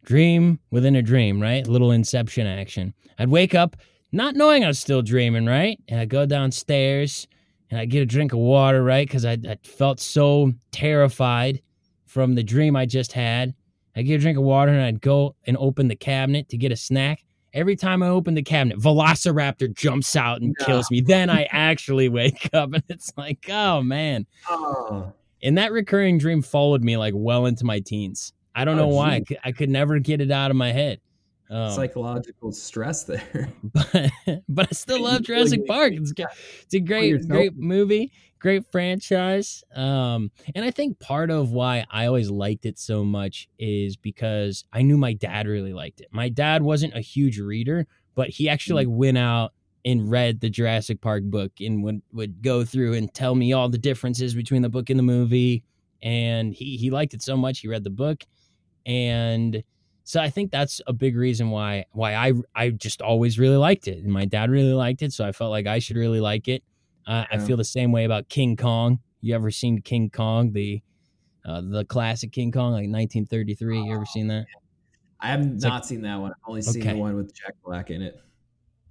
Dream within a dream, right? Little inception action. I'd wake up not knowing I was still dreaming, right? And I'd go downstairs and I'd get a drink of water, right? Because I, I felt so terrified from the dream I just had. I'd get a drink of water and I'd go and open the cabinet to get a snack. Every time I open the cabinet, Velociraptor jumps out and No. kills me. Then I actually wake up and it's like, oh man. Oh, And that recurring dream followed me like well into my teens. I don't Oh, know why. I could, I could never get it out of my head. Um, psychological stress there. but but I still love Jurassic Park. It's, it's a great great movie, great franchise. Um, and I think part of why I always liked it so much is because I knew my dad really liked it. My dad wasn't a huge reader, but he actually Mm. like went out and read the Jurassic Park book and would would go through and tell me all the differences between the book and the movie. And he he liked it so much he read the book, and so I think that's a big reason why why I I just always really liked it, and my dad really liked it, so I felt like I should really like it. Uh, I Yeah. feel the same way about King Kong. You ever seen King Kong, the uh, the classic King Kong, like 1933? You ever seen that? I have like- not seen that one. I've only seen Okay. the one with Jack Black in it.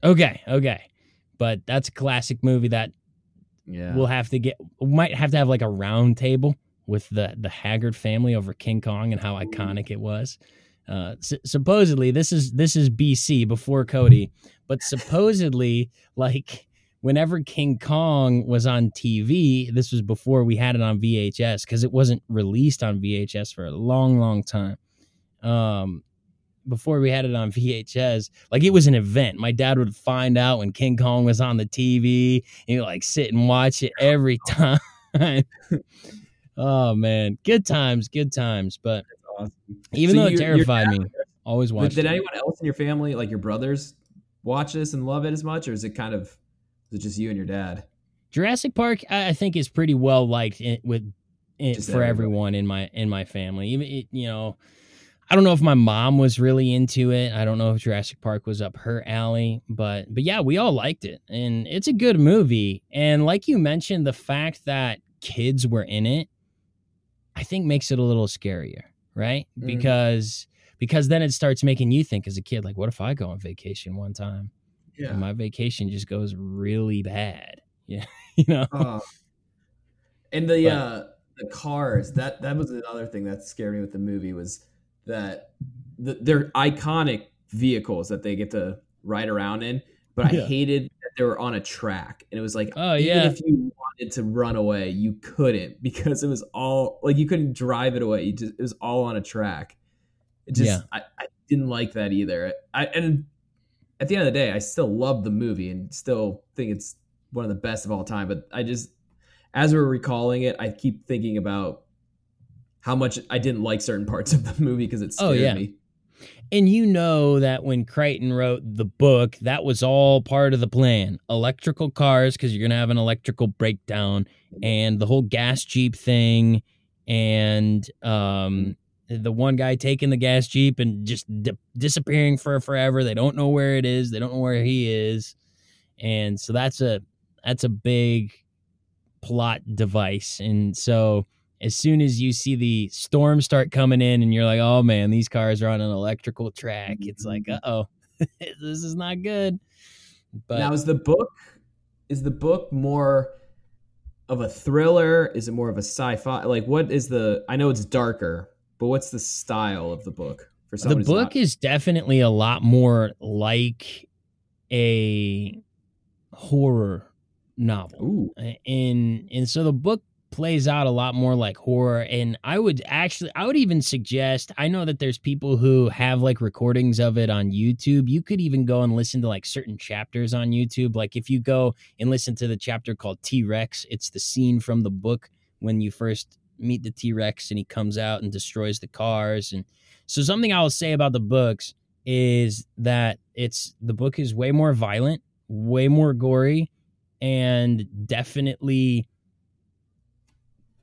Okay, okay, but that's a classic movie that Yeah. we'll have to get. Might have to have like a round table with the the Haggard family over King Kong and how iconic it was. Uh, s- supposedly, this is this is BC before Cody, but supposedly, like whenever King Kong was on TV, this was before we had it on VHS because it wasn't released on VHS for a long, long time. Um, before we had it on VHS, like it was an event. My dad would find out when King Kong was on the TV, and like sit and watch it every time. oh man, good times, good times. But awesome. even So though it you- terrified dad- me, always watched did it. anyone else in your family, like your brothers, watch this and love it as much, or is it kind of is it just you and your dad? Jurassic Park, I think, is pretty well liked in, with in, for everybody. everyone in my in my family. Even it, you know, I don't know if my mom was really into it. I don't know if Jurassic Park was up her alley, but but yeah, we all liked it, and it's a good movie. And like you mentioned, the fact that kids were in it, I think makes it a little scarier, right? Mhm. Because because then it starts making you think as a kid, like, what if I go on vacation one time and my vacation just goes really bad? Yeah, you know. Uh, and the But- uh the cars that that was another thing that scared me with the movie was that the, they're iconic vehicles that they get to ride around in but Yeah. i hated that they were on a track and it was like Oh, even yeah. if you wanted to run away you couldn't because it was all like you couldn't drive it away you just it was all on a track it just Yeah. I, I didn't like that either i and at the end of the day i still love the movie and still think it's one of the best of all time but i just as we're recalling it, I keep thinking about how much I didn't like certain parts of the movie because it Oh, scared yeah. me. And you know that when Crichton wrote the book, that was all part of the plan. Electrical cars, because you're going to have an electrical breakdown, and the whole gas Jeep thing, and um, the one guy taking the gas Jeep and just di- disappearing for forever. They don't know where it is, they don't know where he is. And so that's a that's a big plot device. And so as soon as you see the storm start coming in and you're like, oh man, these cars are on an electrical track, it's like, uh oh, this is not good. But now is the book is the book more of a thriller? Is it more of a sci-fi? Like what is the I know it's darker, but what's the style of the book for the someone who's book not- is definitely a lot more like a horror novel. Ooh. and and so the book plays out a lot more like horror and i would actually i would even suggest i know that there's people who have like recordings of it on youtube you could even go and listen to like certain chapters on youtube like if you go and listen to the chapter called t-rex it's the scene from the book when you first meet the t-rex and he comes out and destroys the cars and so something i'll say about the books is that it's the book is way more violent way more gory and definitely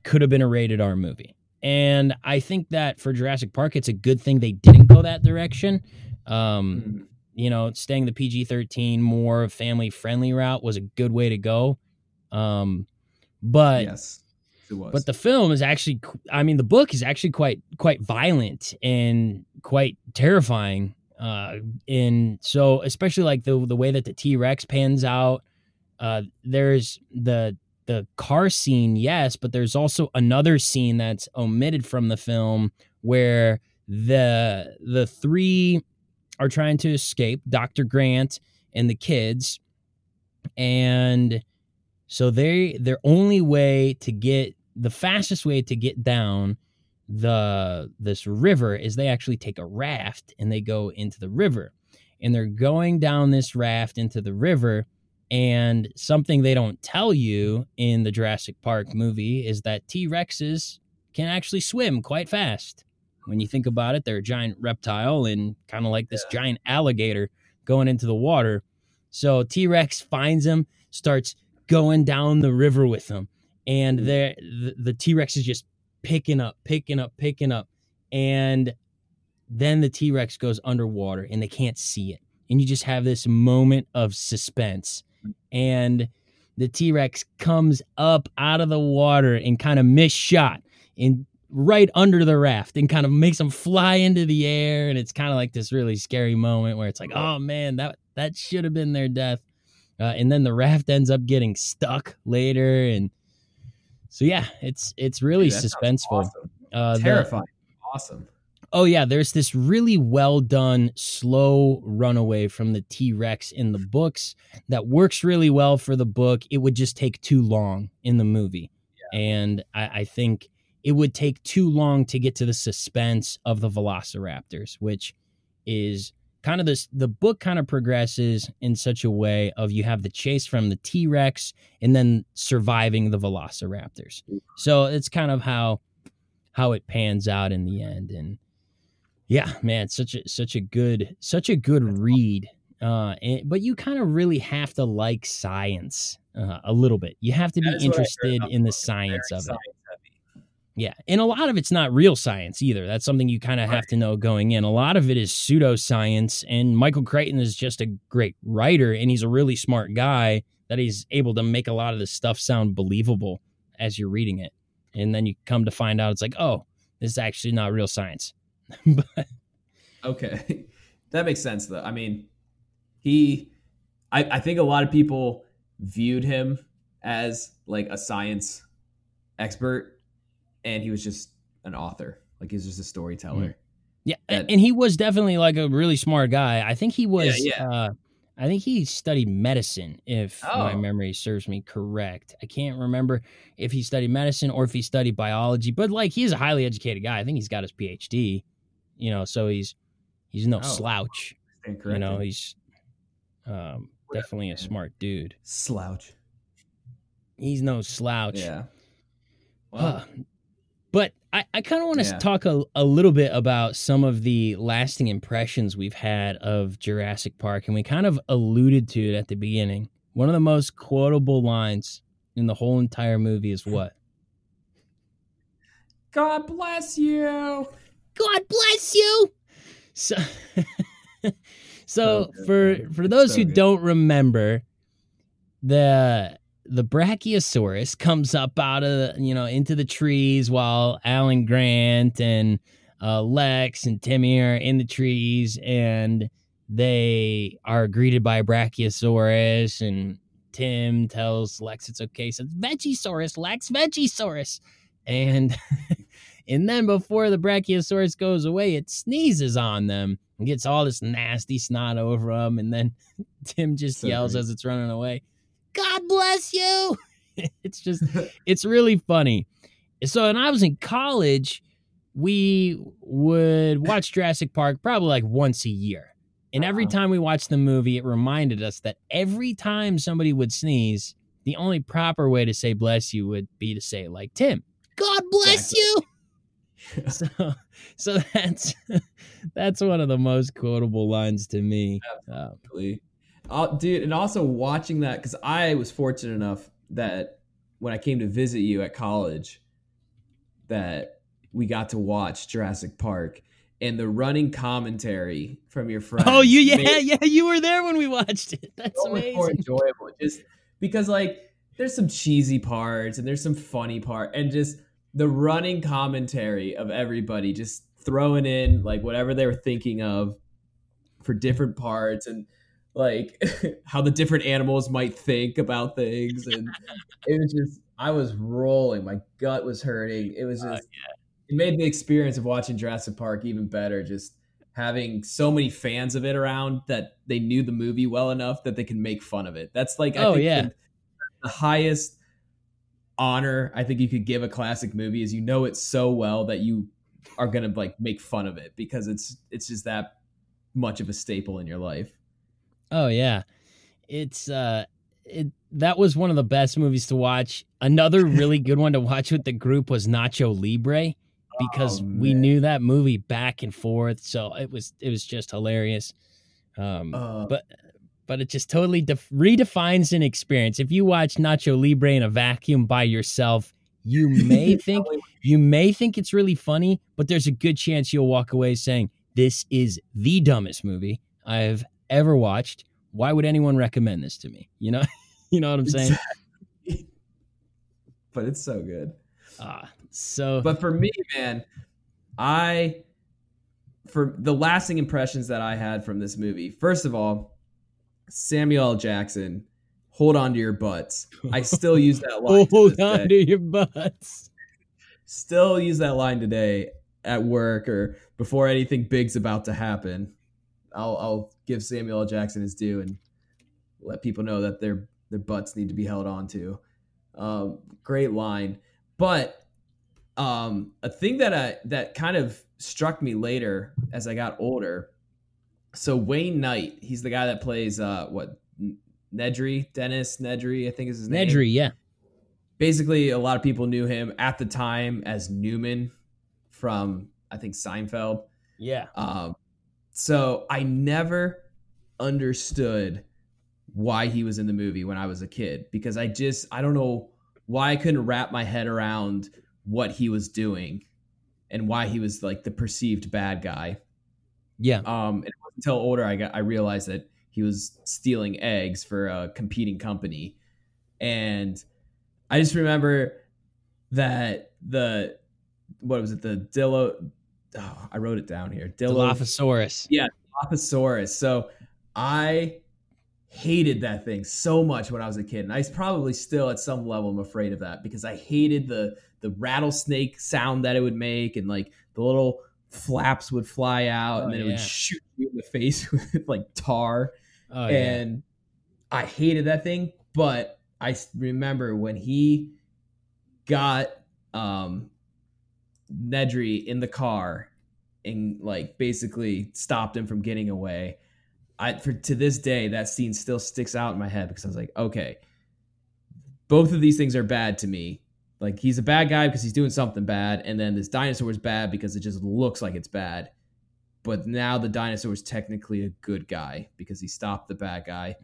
could have been a rated R movie. And I think that for Jurassic Park, it's a good thing they didn't go that direction. Um, Mhm. you know, staying the PG 13, more family friendly route was a good way to go. Um, but yes. It was. but the film is actually i mean the book is actually quite quite violent and quite terrifying uh and so especially like the the way that the t-rex pans out uh there's the the car scene yes but there's also another scene that's omitted from the film where the the three are trying to escape dr grant and the kids and so they their only way to get the fastest way to get down the this river is they actually take a raft and they go into the river. And they're going down this raft into the river and something they don't tell you in the Jurassic Park movie is that T-Rexes can actually swim quite fast. When you think about it, they're a giant reptile and kind of like this giant alligator going into the water. So T-Rex finds him, starts going down the river with him and there the, the T-Rex is just picking up, picking up, picking up. And then the T-Rex goes underwater and they can't see it. And you just have this moment of suspense. And the T-Rex comes up out of the water and kind of miss shot and right under the raft and kind of makes them fly into the air. And it's kind of like this really scary moment where it's like, oh man, that that should have been their death. Uh, and then the raft ends up getting stuck later and so yeah, it's it's really Dude, suspenseful. awesome. Uh, the- Terrifying. Awesome. oh yeah, there's this really well done slow runaway from the T Rex in the books that works really well for the book. It would just take too long in the movie, and I, I think it would take too long to get to the suspense of the Velociraptors, which is kind of this the book kind of progresses in such a way of you have the chase from the T-Rex and then surviving the velociraptors. So it's kind of how how it pans out in the end and yeah, man, such a such a good such a good read. Uh and, but you kind of really have to like science uh, a little bit. You have to be That is what I heard interested in the science of it. science-heavy. Yeah. And a lot of it's not real science either. That's something you kind of have to know going in. A lot of it is pseudoscience. And Michael Crichton is just a great writer and he's a really smart guy that he's able to make a lot of this stuff sound believable as you're reading it. And then you come to find out it's like, oh, this is actually not real science. but Okay. that makes sense though. I mean, he I, I think a lot of people viewed him as like a science expert and he was just an author. Like he's just a storyteller. yeah, That- and he was definitely like a really smart guy. I think he was yeah. uh I think he studied medicine, if my Oh. memory serves me correct. I can't remember if he studied medicine or if he studied biology, but like he's a highly educated guy. I think he's got his PhD, you know, so he's he's no Oh. slouch. You know, he's um, definitely a smart dude. slouch. He's no slouch. Yeah. Huh. But I, I kind of want to Yeah. talk a, a little bit about some of the lasting impressions we've had of Jurassic Park, and we kind of alluded to it at the beginning. One of the most quotable lines in the whole entire movie is what? God bless you. God bless you. So, so So for for those so who good. don't remember, the the Brachiosaurus comes up out of you know into the trees while Alan Grant and uh, Lex and Timmy are in the trees and they are greeted by a Brachiosaurus and Tim tells Lex it's okay. Says Vegisaurus, Lex, Vegisaurus, and and then before the Brachiosaurus goes away, it sneezes on them and gets all this nasty snot over them, and then Tim just So yells great. as it's running away, "God bless you!" it's just it's really funny. So, when I was in college, we would watch Jurassic Park probably like once a year. And every time we watched the movie, it reminded us that every time somebody would sneeze, the only proper way to say bless you would be to say like Tim. God bless you. so so that's that's one of the most quotable lines to me. Uh, Absolutely. Uh, dude, and also watching that because I was fortunate enough that when I came to visit you at college, that we got to watch Jurassic Park and the running commentary from your friends. oh, you yeah made yeah you were there when we watched it. That's so much more enjoyable. Just because like there's some cheesy parts and there's some funny part and just the running commentary of everybody just throwing in like whatever they were thinking of for different parts and like how the different animals might think about things and it was just I was rolling my gut was hurting it was Uh, just it made the experience of watching Jurassic Park even better just having so many fans of it around that they knew the movie well enough that they can make fun of it that's like I Oh, think yeah. the, the highest honor I think you could give a classic movie is you know it so well that you are gonna like make fun of it because it's it's just that much of a staple in your life. Oh yeah. It's uh it that was one of the best movies to watch. Another really good one to watch with the group was Nacho Libre because Oh, we knew that movie back and forth, so it was it was just hilarious. Um Uh, but but it just totally def- redefines an experience. If you watch Nacho Libre in a vacuum by yourself, you may think you may think it's really funny, but there's a good chance you'll walk away saying, This is the dumbest movie I've ever watched. Why would anyone recommend this to me? You know, you know what I'm saying? Exactly. but it's so good. Ah, so But for me, man, I for the lasting impressions that I had from this movie. First of all, Samuel L. Jackson, hold on to your butts. I still use that line. hold this on day. to your butts. Still use that line today at work or before anything big's about to happen. I'll I'll give Samuel L. Jackson his due and let people know that their their butts need to be held on to. Um, great line, but um, a thing that I that kind of struck me later as I got older. So Wayne Knight, he's the guy that plays uh, what Nedry, Dennis Nedry, I think is his name Nedry, yeah. basically a lot of people knew him at the time as Newman from I think Seinfeld. Yeah. Um, so I never understood why he was in the movie when I was a kid because I just I don't know why I couldn't wrap my head around what he was doing and why he was like the perceived bad guy. Yeah. Um, and it wasn't until older I got I realized that he was stealing eggs for a competing company, and I just remember that the what was it the Dillo? Oh, I wrote it down here. Dillo Dilophosaurus. Yeah, Dilophosaurus. So I hated that thing so much when I was a kid, and I probably still at some level am afraid of that because I hated the the rattlesnake sound that it would make, and like the little flaps would fly out, Oh, and then it would shoot you in the face with like tar, Oh yeah. and I hated that thing. But I remember when he got um Nedry in the car and like basically stopped him from getting away. I for to this day that scene still sticks out in my head because I was like, okay, both of these things are bad to me. Like he's a bad guy because he's doing something bad, and then this dinosaur is bad because it just looks like it's bad. But now the dinosaur is technically a good guy because he stopped the bad guy.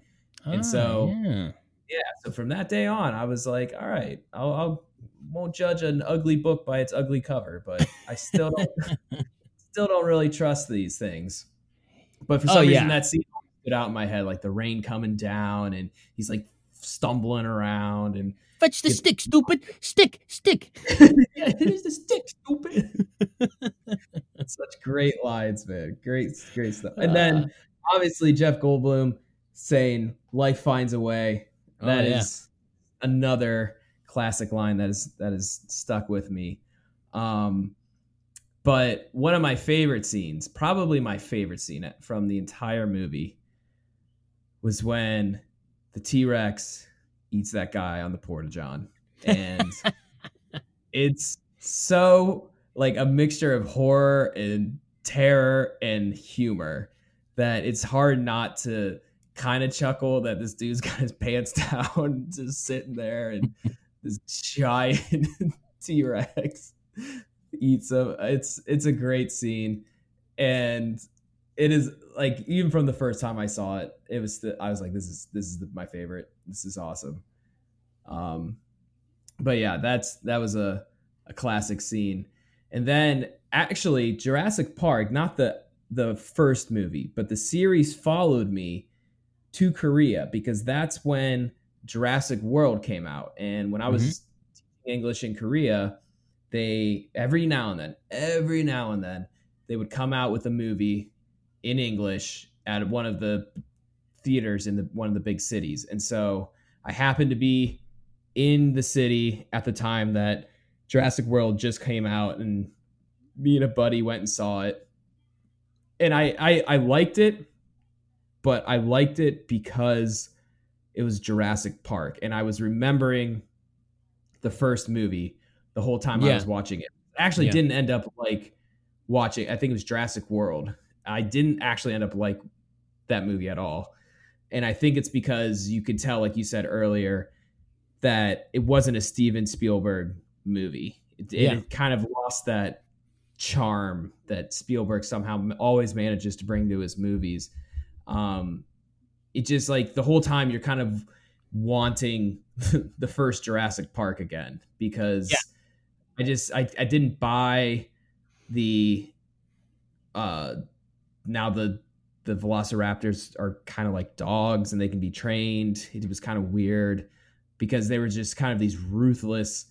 and Ah, so- yeah. Yeah. So from that day on, I was like, all right, I'll, I'll won't judge an ugly book by its ugly cover, but I still don't still don't really trust these things. But for Oh, some yeah. reason, that scene stood out in my head, like the rain coming down, and he's like stumbling around and fetch the stick, stupid stick, stick. yeah, is the stick, stupid. Such great lines, man. Great, great stuff. And then uh, obviously Jeff Goldblum saying "Life finds a way." Oh, that oh, yeah. is another classic line that is that is stuck with me. Um, but one of my favorite scenes, probably my favorite scene from the entire movie, was when the T Rex eats that guy on the porta john, and it's so like a mixture of horror and terror and humor that it's hard not to kind of chuckle that this dude's got his pants down, just sitting there, and this giant T Rex eats him. It's it's a great scene, and it is like even from the first time I saw it, it was I was like, this is this is the, my favorite. This is awesome. Um, but yeah, that's that was a a classic scene, and then actually Jurassic Park, not the the first movie, but the series followed me to Korea because that's when Jurassic World came out. And when I was mm-hmm. English in Korea, they every now and then, every now and then, they would come out with a movie in English at one of the theaters in the one of the big cities. And so I happened to be in the city at the time that Jurassic World just came out and me and a buddy went and saw it. And I I, I liked it, but I liked it because it was Jurassic Park, and I was remembering the first movie the whole time yeah. I was watching it. I actually yeah. didn't end up like watching. I think it was Jurassic World. I didn't actually end up like that movie at all, and I think it's because you could tell, like you said earlier, that it wasn't a Steven Spielberg movie. It, yeah. it kind of lost that charm that Spielberg somehow always manages to bring to his movies. Um, it just like the whole time you're kind of wanting the first Jurassic Park again because yeah. I just I, I didn't buy the uh now the the velociraptors are kind of like dogs and they can be trained. It was kind of weird because they were just kind of these ruthless,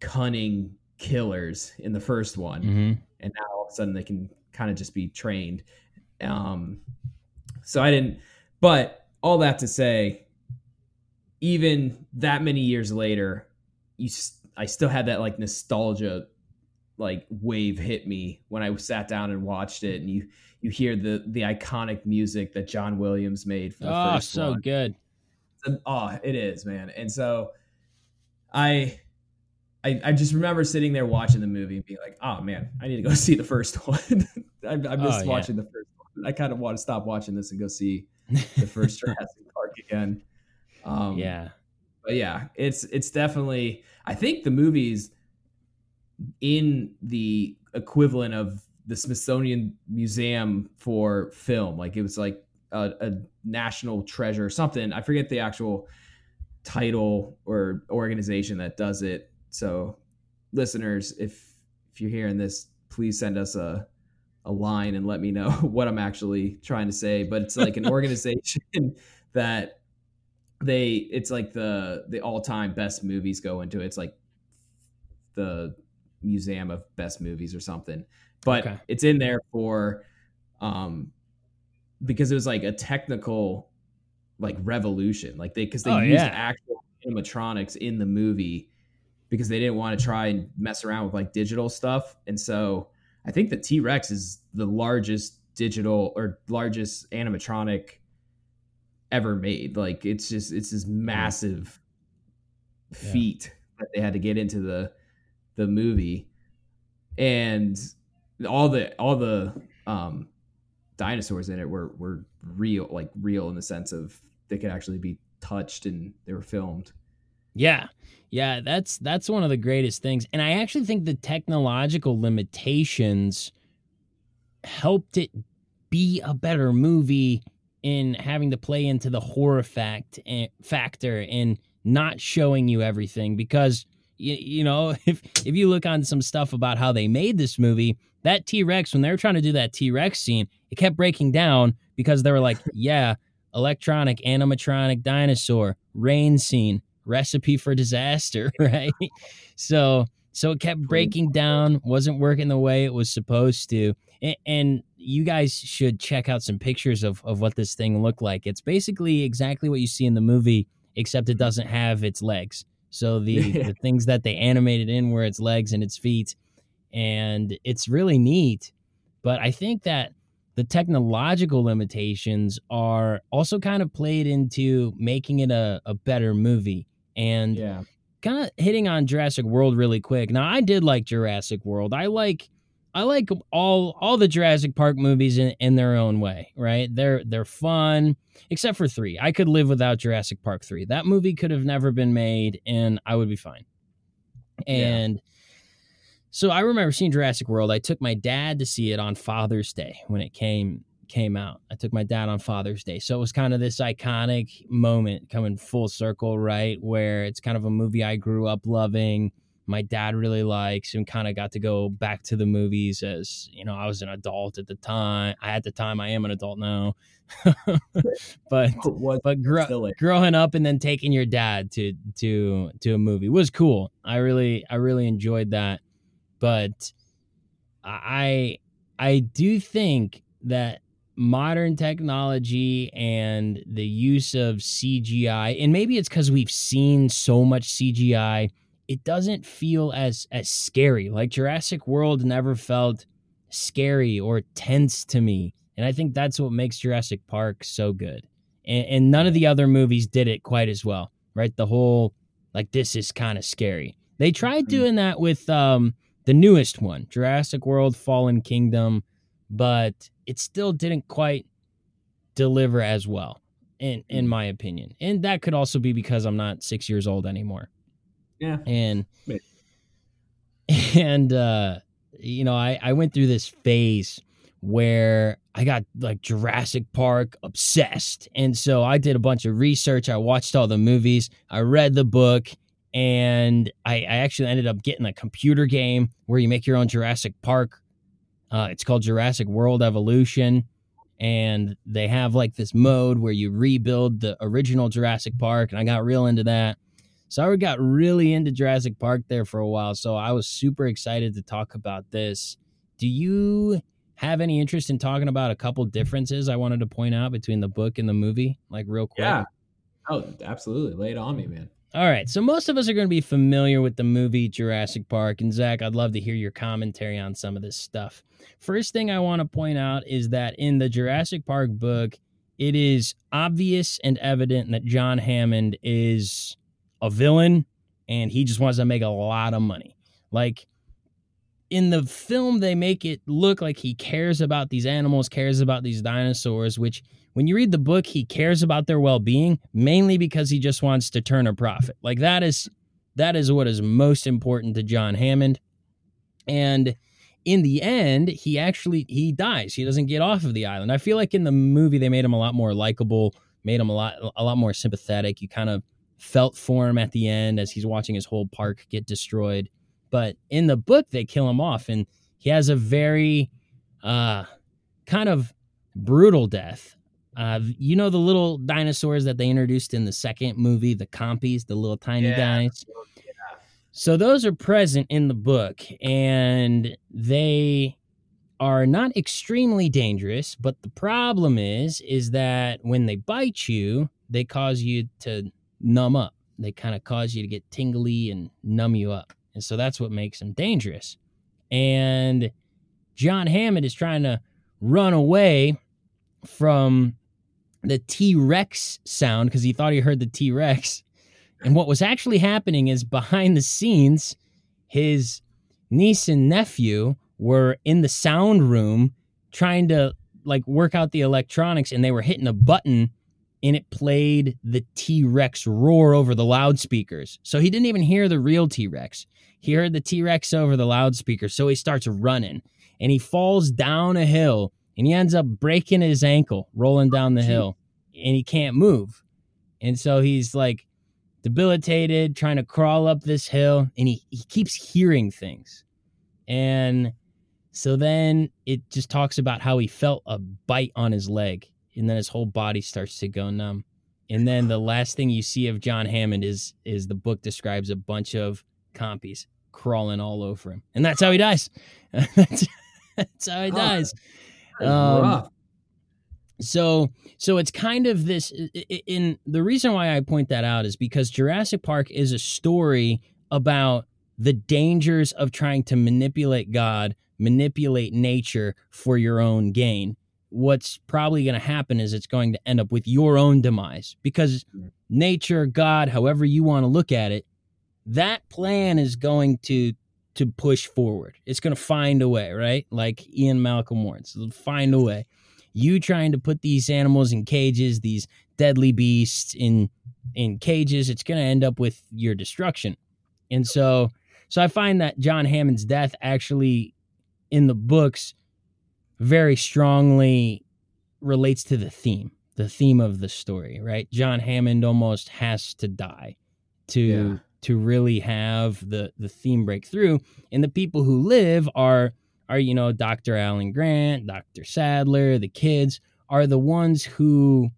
cunning killers in the first one. Mm-hmm. And now all of a sudden they can kind of just be trained. Um so I didn't but all that to say, even that many years later, you I still had that like nostalgia like wave hit me when I sat down and watched it, and you you hear the the iconic music that John Williams made for the oh, first so one. good. Oh, it is, man. And so I, I I just remember sitting there watching the movie and being like, oh man, I need to go see oh, the first one. I, I missed oh, watching yeah. the first one. I kind of want to stop watching this and go see the first Jurassic Park again. Um, yeah, but yeah, it's it's definitely. I think the movies in the equivalent of the Smithsonian Museum for film, like it was like a, a national treasure, or something. I forget the actual title or organization that does it. So, listeners, if if you're hearing this, please send us a a line and let me know what I'm actually trying to say. But it's like an organization that they it's like the the all time best movies go into it. It's like the museum of best movies or something. But okay. it's in there for um because it was like a technical like revolution. Like they because they oh, used yeah. actual animatronics in the movie because they didn't want to try and mess around with like digital stuff. And so I think the T Rex is the largest digital or largest animatronic ever made. Like it's just it's this massive yeah. feat that they had to get into the the movie, and all the all the um, dinosaurs in it were were real, like real in the sense of they could actually be touched and they were filmed. Yeah. Yeah, that's that's one of the greatest things. And I actually think the technological limitations helped it be a better movie in having to play into the horror fact eh, factor and not showing you everything because you, you know if if you look on some stuff about how they made this movie that T-Rex when they were trying to do that T-Rex scene it kept breaking down because they were like yeah electronic animatronic dinosaur rain scene, recipe for disaster, right? So so it kept breaking down, wasn't working the way it was supposed to. And, and you guys should check out some pictures of, of what this thing looked like. It's basically exactly what you see in the movie, except it doesn't have its legs. So the, the things that they animated in were its legs and its feet. And it's really neat. But I think that the technological limitations are also kind of played into making it a, a better movie. And Yeah. kind of hitting on Jurassic World really quick. Now, I did like Jurassic World. I like I like all all the Jurassic Park movies in, in their own way, right? They're they're fun, except for 3. I could live without Jurassic Park 3. That movie could have never been made and I would be fine. Yeah. And so I remember seeing Jurassic World. I took my dad to see it on Father's Day when it came came out. I took my dad on Father's Day. So it was kind of this iconic moment coming full circle, right? Where it's kind of a movie I grew up loving. My dad really likes and kind of got to go back to the movies as, you know, I was an adult at the time. I at the time I am an adult now. but but gro- growing up and then taking your dad to to to a movie was cool. I really I really enjoyed that. But I I do think that modern technology and the use of CGI and maybe it's cuz we've seen so much CGI it doesn't feel as as scary. Like Jurassic World never felt scary or tense to me. And I think that's what makes Jurassic Park so good. And, and none of the other movies did it quite as well, right? The whole like this is kind of scary. They tried Mhm. doing that with um the newest one, Jurassic World Fallen Kingdom, but it still didn't quite deliver as well in in Mm. my opinion. And that could also be because I'm not 6 years old anymore Yeah. and Maybe. and uh you know i i went through this phase where i got like jurassic park obsessed and so i did a bunch of research i watched all the movies i read the book and i i actually ended up getting a computer game where you make your own jurassic park uh it's called jurassic world evolution and they have like this mode where you rebuild the original jurassic park and i got real into that so I got really into Jurassic Park there for a while. So I was super excited to talk about this. Do you have any interest in talking about a couple differences I wanted to point out between the book and the movie, like real quick? Yeah. Oh, absolutely. Lay it on me, man. All right. So most of us are going to be familiar with the movie Jurassic Park. And Zach, I'd love to hear your commentary on some of this stuff. First thing I want to point out is that in the Jurassic Park book, it is obvious and evident that John Hammond is a villain and he just wants to make a lot of money. Like in the film, they make it look like he cares about these animals, cares about these dinosaurs, which when you read the book, he cares about their well-being mainly because he just wants to turn a profit. Like that is that is what is most important to John Hammond. And in the end, he actually he dies. He doesn't get off of the island. I feel like in the movie they made him a lot more likable, made him a lot a lot more sympathetic. You kind of felt for him at the end as he's watching his whole park get destroyed. But in the book they kill him off and he has a very uh kind of brutal death. Uh, you know the little dinosaurs that they introduced in the second movie, the compies, the little tiny Yeah. guys. So those are present in the book, and they are not extremely dangerous. But the problem is, is that when they bite you, they cause you to numb up. They kind of cause you to get tingly and numb you up, and so that's what makes them dangerous. And John Hammond is trying to run away from the T Rex sound because he thought he heard the T Rex. And what was actually happening is behind the scenes, his niece and nephew were in the sound room trying to like work out the electronics and they were hitting a button and it played the T Rex roar over the loudspeakers. So he didn't even hear the real T Rex. He heard the T Rex over the loudspeaker. So he starts running and he falls down a hill and he ends up breaking his ankle rolling down the hill and he can't move. And so he's like debilitated, trying to crawl up this hill, and he, he keeps hearing things. And so then it just talks about how he felt a bite on his leg, and then his whole body starts to go numb. And then the last thing you see of John Hammond is is the book describes a bunch of compies crawling all over him, and that's how he dies. that's, that's how he dies. Um, so so it's kind of this in the reason why I point that out is because Jurassic Park is a story about the dangers of trying to manipulate God, manipulate nature for your own gain. What's probably going to happen is it's going to end up with your own demise because nature, God, however you want to look at it, that plan is going to to push forward. It's going to find a way, right? Like Ian Malcolm warns, find a way you trying to put these animals in cages, these deadly beasts in in cages, it's going to end up with your destruction. And so so I find that John Hammond's death actually in the books very strongly relates to the theme, the theme of the story, right? John Hammond almost has to die to yeah. To really have the the theme break through and the people who live are are, you know, Dr. Alan Grant, Dr. Sattler, the kids are the ones who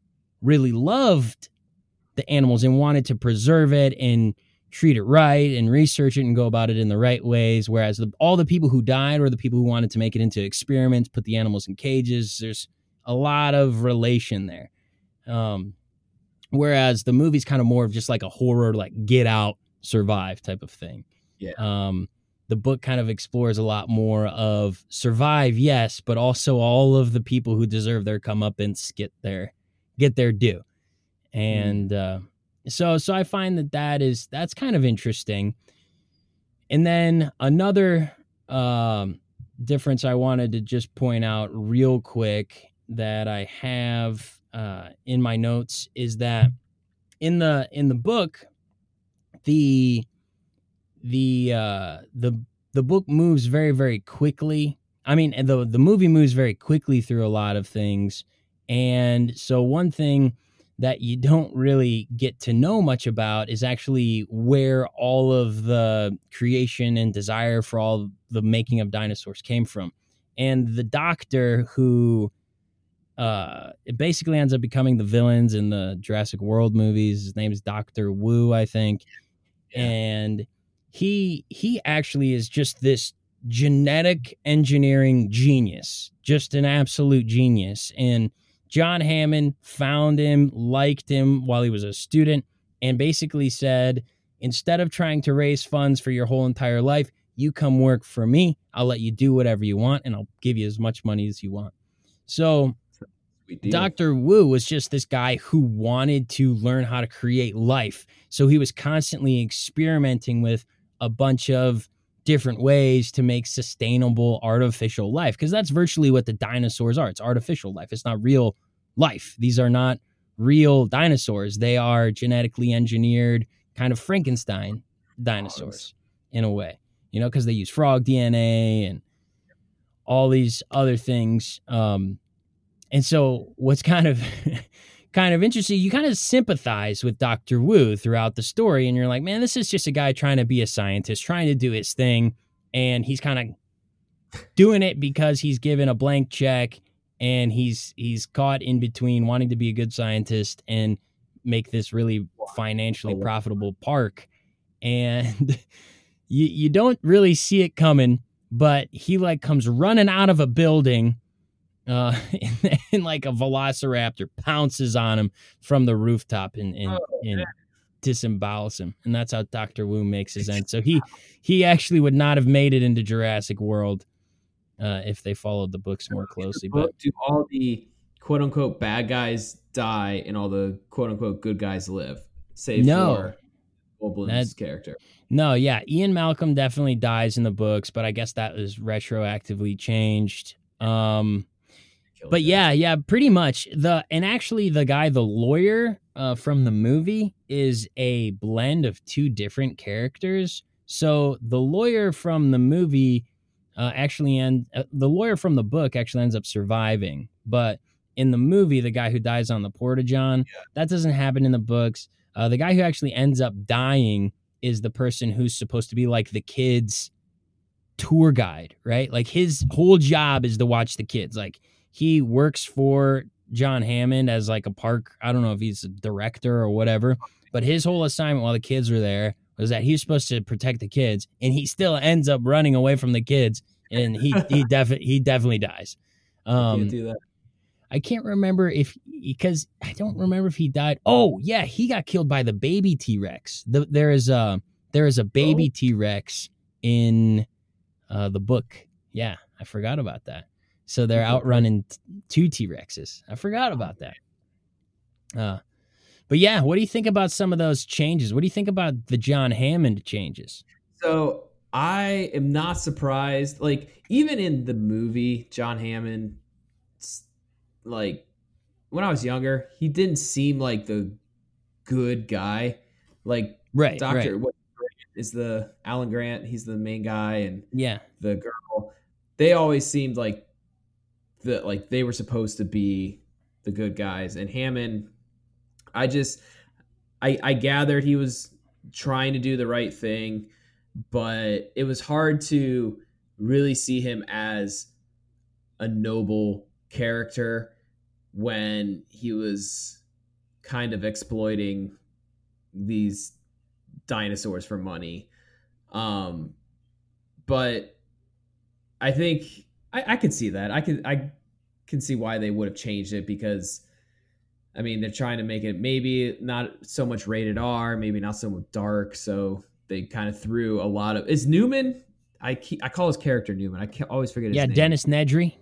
really loved the animals and wanted to preserve it and treat it right and research it and go about it in the right ways. Whereas the, all the people who died were the people who wanted to make it into experiments, put the animals in cages. There's a lot of relation there. Um, whereas the movie's kind of more of just like a horror, like get out, survive type of thing. Yeah. Um, the book kind of explores a lot more of survive, yes, but also all of the people who deserve their comeuppance get their get their due, mm-hmm. and uh, so so I find that that is that's kind of interesting. And then another um, difference I wanted to just point out real quick that I have uh, in my notes is that in the in the book the the uh, the the book moves very very quickly. I mean, the the movie moves very quickly through a lot of things, and so one thing that you don't really get to know much about is actually where all of the creation and desire for all the making of dinosaurs came from. And the doctor who uh, it basically ends up becoming the villains in the Jurassic World movies. His name is Doctor Wu, I think. And he he actually is just this genetic engineering genius, just an absolute genius. And John Hammond found him, liked him while he was a student, and basically said, instead of trying to raise funds for your whole entire life, you come work for me. I'll let you do whatever you want, and I'll give you as much money as you want. So Dr. Wu was just this guy who wanted to learn how to create life. So he was constantly experimenting with a bunch of different ways to make sustainable artificial life because that's virtually what the dinosaurs are. It's artificial life. It's not real life. These are not real dinosaurs. They are genetically engineered kind of Frankenstein dinosaurs in a way, you know, because they use frog DNA and all these other things. Um, and so what's kind of kind of interesting. You kind of sympathize with Dr. Wu throughout the story, and you're like, man, this is just a guy trying to be a scientist, trying to do his thing, and he's kind of doing it because he's given a blank check and he's he's caught in between wanting to be a good scientist and make this really financially profitable park and you you don't really see it coming but he like comes running out of a building uh, and, and, like a velociraptor pounces on him from the rooftop and, and, oh, and disembowels him. And that's how Dr. Wu makes his end. So he he actually would not have made it into Jurassic World uh, if they followed the books more closely. But do all the quote unquote bad guys die and all the quote unquote good guys live? Save no. for Goldblum's character. No, yeah, Ian Malcolm definitely dies in the books, but I guess that was retroactively changed. Um, but yeah, yeah, pretty much the and actually the guy, the lawyer uh, from the movie, is a blend of two different characters. So the lawyer from the movie uh, actually end uh, the lawyer from the book actually ends up surviving, but in the movie, the guy who dies on the porta john yeah. that doesn't happen in the books. Uh, the guy who actually ends up dying is the person who's supposed to be like the kids tour guide, right? Like his whole job is to watch the kids. Like he works for John Hammond as like a park. I don't know if he's a director or whatever, but his whole assignment while the kids were there was that he was supposed to protect the kids, and he still ends up running away from the kids, and he he definitely he definitely dies. Um, Can't do that. I can't remember if because I don't remember if he died. Oh yeah, he got killed by the baby T Rex. The, there is a there is a baby Oh. T Rex in uh, the book. Yeah, I forgot about that. So they're Okay. outrunning two T Rexes. I forgot about that. Uh, but yeah, what do you think about some of those changes? What do you think about the John Hammond changes? So I am not surprised. Like even in the movie, John Hammond, like when I was younger, he didn't seem like the good guy. Like Right, Doctor, right. what is the Alan Grant? He's the main guy, and Yeah, the girl. They always seemed like the like they were supposed to be the good guys, and Hammond. I just, I I gathered he was trying to do the right thing, but it was hard to really see him as a noble character when he was kind of exploiting these dinosaurs for money. Um, but I think I, I could see that. I could I can see why they would have changed it because I mean they're trying to make it maybe not so much rated R, maybe not so much dark. So they kind of threw a lot of is Newman. I keep, I call his character Newman. I can't always forget his name. yeah. name. Dennis Nedry.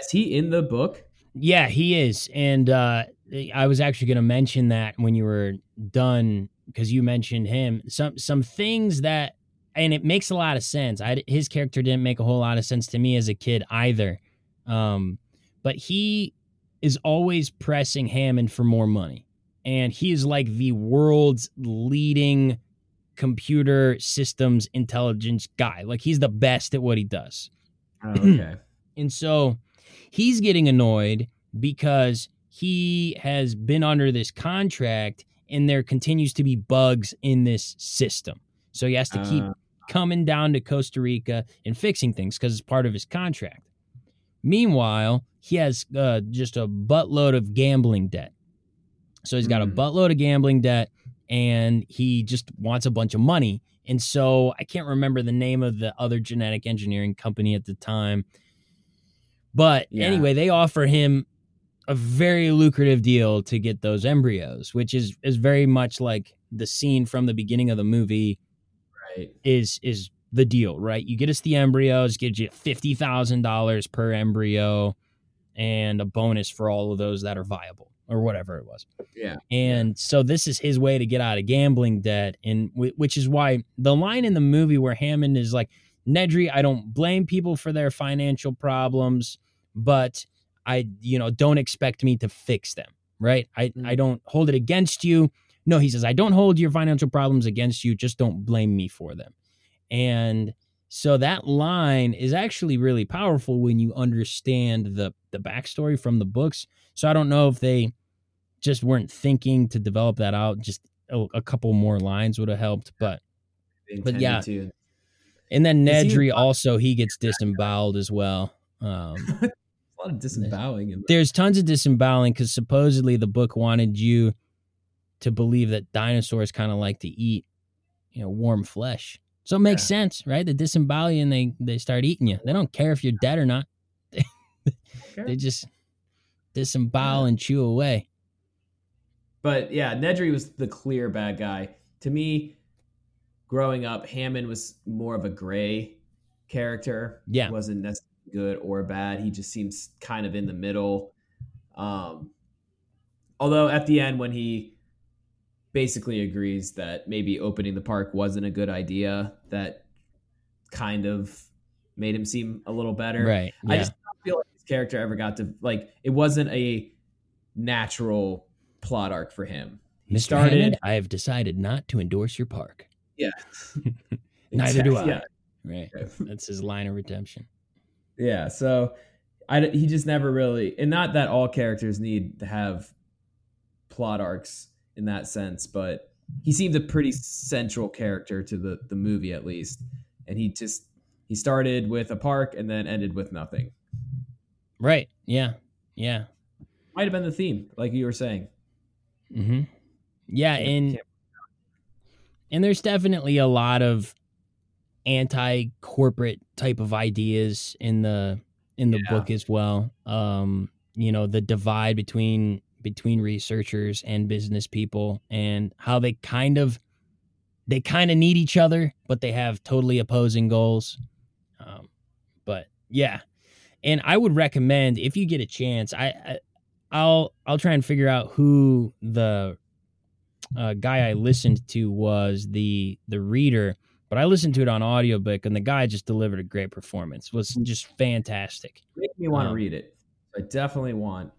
Is he in the book? Yeah, he is. And uh, I was actually going to mention that when you were done because you mentioned him. Some some things that, and it makes a lot of sense. I, his character didn't make a whole lot of sense to me as a kid either. Um, but he is always pressing Hammond for more money, and he is like the world's leading computer systems intelligence guy. Like he's the best at what he does. Oh, okay. And so he's getting annoyed because he has been under this contract and there continues to be bugs in this system. So he has to keep Uh, coming down to Costa Rica and fixing things because it's part of his contract. Meanwhile, he has uh, just a buttload of gambling debt. So he's got a Hmm. buttload of gambling debt and he just wants a bunch of money. And so I can't remember the name of the other genetic engineering company at the time. But Yeah. anyway, they offer him a very lucrative deal to get those embryos, which is is very much like the scene from the beginning of the movie right. is is the deal, right? You get us the embryos, gives you fifty thousand dollars per embryo, and a bonus for all of those that are viable, or whatever it was. Yeah. And so this is his way to get out of gambling debt, and wh- which is why the line in the movie where Hammond is like, "Nedry, I don't blame people for their financial problems, but I, you know, don't expect me to fix them, right? I, Mm. I don't hold it against you. No, he says, I don't hold your financial problems against you. Just don't blame me for them. And so that line is actually really powerful when you understand the the backstory from the books. So I don't know if they just weren't thinking to develop that out. Just a, a couple more lines would have helped. But But yeah. to. and then Nedry also he gets disemboweled as well. Um, a lot of disemboweling in there's tons of disemboweling because supposedly the book wanted you to believe that dinosaurs kind of like to eat, you know, warm flesh. So it makes Yeah. sense, right? They disembowel you and they they start eating you. They don't care if you're dead or not. They just disembowel and chew away. But yeah, Nedry was the clear bad guy. To me, growing up, Hammond was more of a gray character. Yeah. He wasn't necessarily good or bad. He just seems kind of in the middle. Um, although at the end, when he basically agrees that maybe opening the park wasn't a good idea, that kind of made him seem a little better. Right. I just don't feel like his character ever got to like it wasn't a natural plot arc for him. He Mr. started Hammond, I have decided not to endorse your park. yeah. Neither do I. Yeah. Right. That's his line of redemption. Yeah, so I, he just never really and not that all characters need to have plot arcs in that sense, but he seemed a pretty central character to the the movie at least. And he just he started with a park and then ended with nothing. Right. Yeah. Yeah. might have been the theme, like you were saying. Mm-hmm. Yeah, and and there's definitely a lot of anti-corporate type of ideas in the in the Yeah. book as well. Um, you know, the divide between between researchers and business people and how they kind of they kind of need each other, but they have totally opposing goals. Um, but yeah, and I would recommend if you get a chance, I, I I'll I'll try and figure out who the uh, guy I listened to was the the reader, but I listened to it on audiobook and the guy just delivered a great performance. Was just fantastic. Make me want to Um, read it. I definitely want.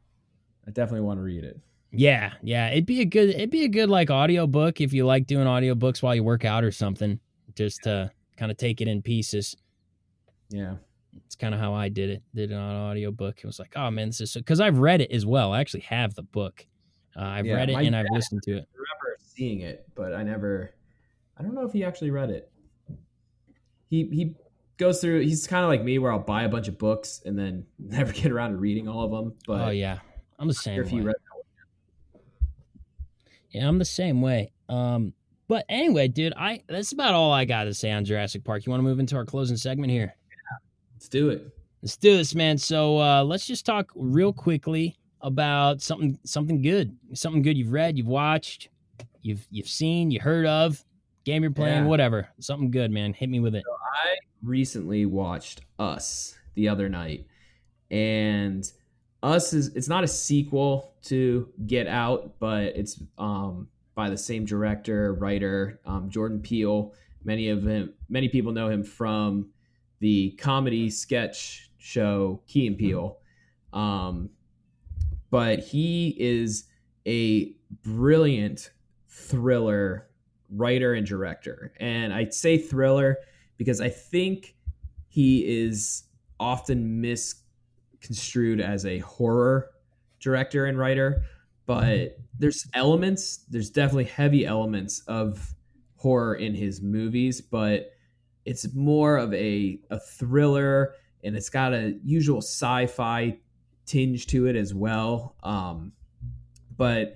I definitely want to read it. Yeah, yeah, it'd be a good it'd be a good like audiobook if you like doing audiobooks while you work out or something, just to kind of take it in pieces. Yeah. It's kind of how I did it. Did it on audiobook. It was like, oh man, this is so because I've read it as well. I actually have the book. Uh, I've Yeah, read it and I've listened to it. I remember seeing it, but I never. I don't know if he actually read it. He he goes through. He's kind of like me, where I'll buy a bunch of books and then never get around to reading all of them. But oh yeah, I'm the same if way. he read Yeah, I'm the same way. Um, but anyway, dude, I that's about all I got to say on Jurassic Park. You want to move into our closing segment here? let's do it. Let's do this, man. So uh, let's just talk real quickly about something something good, something good you've read, you've watched, you've you've seen, you heard of, game you're playing, Yeah. whatever. Something good, man. Hit me with it. I recently watched Us the other night, and Us is it's not a sequel to Get Out, but it's um, by the same director, writer, um, Jordan Peele. Many of him, many people know him from the comedy sketch show Key and Peele. Um, but he is a brilliant thriller writer and director. And I say thriller because I think he is often misconstrued as a horror director and writer, but there's elements, there's definitely heavy elements of horror in his movies, but it's more of a, a thriller and it's got a usual sci-fi tinge to it as well. Um, but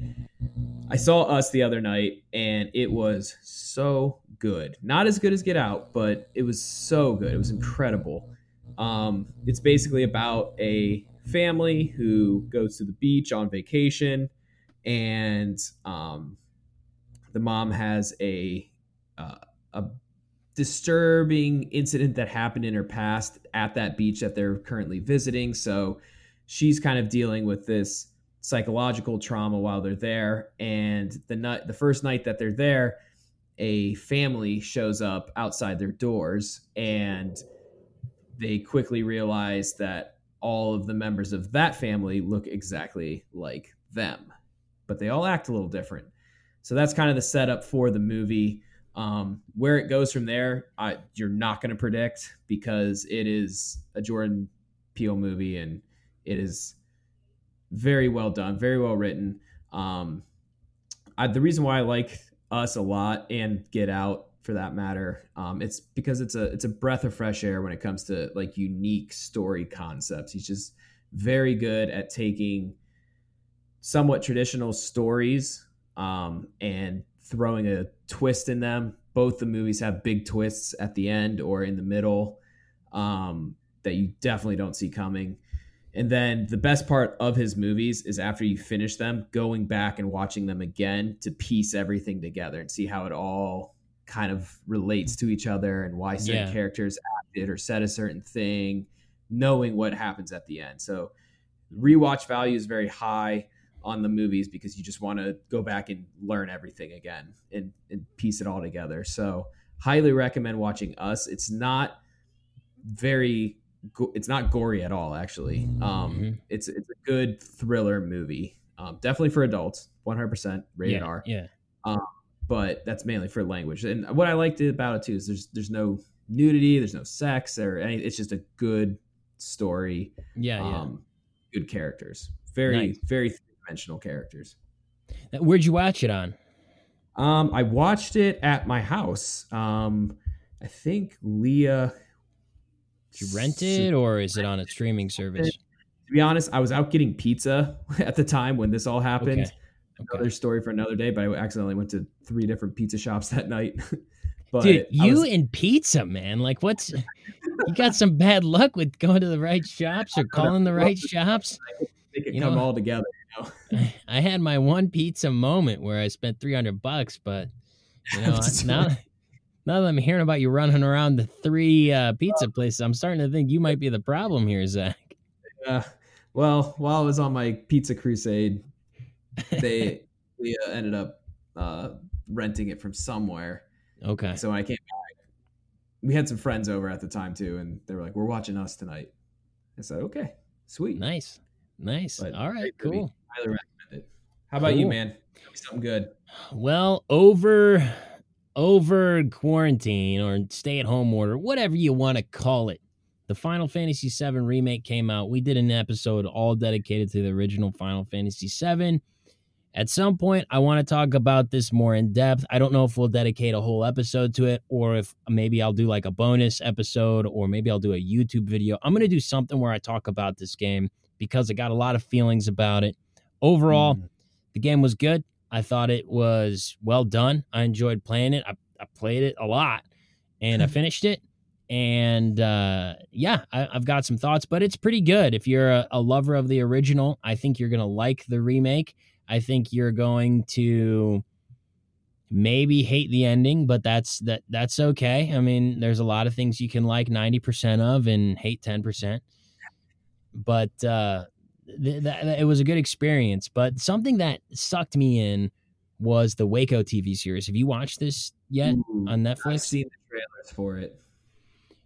I saw Us the other night and it was so good. Not as good as Get Out, but it was so good. It was incredible. Um, it's basically about a family who goes to the beach on vacation, and um, the mom has a uh, a disturbing incident that happened in her past at that beach that they're currently visiting. So she's kind of dealing with this psychological trauma while they're there. And the night, the first night that they're there, a family shows up outside their doors, and they quickly realize that all of the members of that family look exactly like them, but they all act a little different. So that's kind of the setup for the movie. Um, where it goes from there, I, you're not going to predict because it is a Jordan Peele movie and it is very well done, very well written. Um, I, the reason why I like Us a lot and Get Out for that matter, um, it's because it's a it's a breath of fresh air when it comes to like unique story concepts. He's just very good at taking somewhat traditional stories um, and throwing a twist in them. Both the movies have big twists at the end or in the middle um, that you definitely don't see coming. And then the best part of his movies is after you finish them, going back and watching them again to piece everything together and see how it all kind of relates to each other and why certain Yeah. characters acted or said a certain thing, knowing what happens at the end. So rewatch value is very high on the movies because you just want to go back and learn everything again and, and piece it all together. So highly recommend watching Us. It's not very it's not gory at all actually. Um Mhm. it's it's a good thriller movie. Um, definitely for adults, 100% rated yeah, R Yeah. But that's mainly for language. And what I liked about it too is there's there's no nudity, there's no sex, or any. It's just a good story, Yeah. Yeah. um, good characters, very Nice. very three dimensional characters. Where'd you watch it on? Um, I watched it at my house. Um, I think Leah. Did you rent it or is it on a streaming service? to be honest, I was out getting pizza at the time when this all happened. Okay. Another story for another day, but I accidentally went to three different pizza shops that night. but Dude, you was- and pizza, man. Like, what's you got some bad luck with going to the right shops or calling the right shops? make it you come know- all together. I had my one pizza moment where I spent 300 bucks, but you know, now, now that I'm hearing about you running around the three uh, pizza places, I'm starting to think you might be the problem here, Zach. Uh, well, while I was on my pizza crusade, they we uh, ended up uh, renting it from somewhere. Okay. So when I came back, we had some friends over at the time too, and they were like, "We're watching us tonight." I said, "Okay, sweet, Nice. Nice. But All right, cool. highly recommend it." How about you, man? Tell me something good. Well, over over quarantine or stay at home order, whatever you want to call it. The Final Fantasy VII remake came out. We did an episode all dedicated to the original Final Fantasy VII. At some point, I want to talk about this more in depth. I don't know if we'll dedicate a whole episode to it or if maybe I'll do like a bonus episode or maybe I'll do a YouTube video. I'm going to do something where I talk about this game because I got a lot of feelings about it. Overall, Mm. the game was good. I thought it was well done. I enjoyed playing it. I, I played it a lot and I finished it. And uh, yeah, I, I've got some thoughts, but it's pretty good. If you're a, a lover of the original, I think you're going to like the remake. I think you're going to maybe hate the ending, but that's that that's okay. I mean, there's a lot of things you can like 90% of and hate 10%. But uh th- that- it was a good experience. But something that sucked me in was the Waco TV series. Have you watched this yet Ooh, on I've Netflix? seen the trailers for it.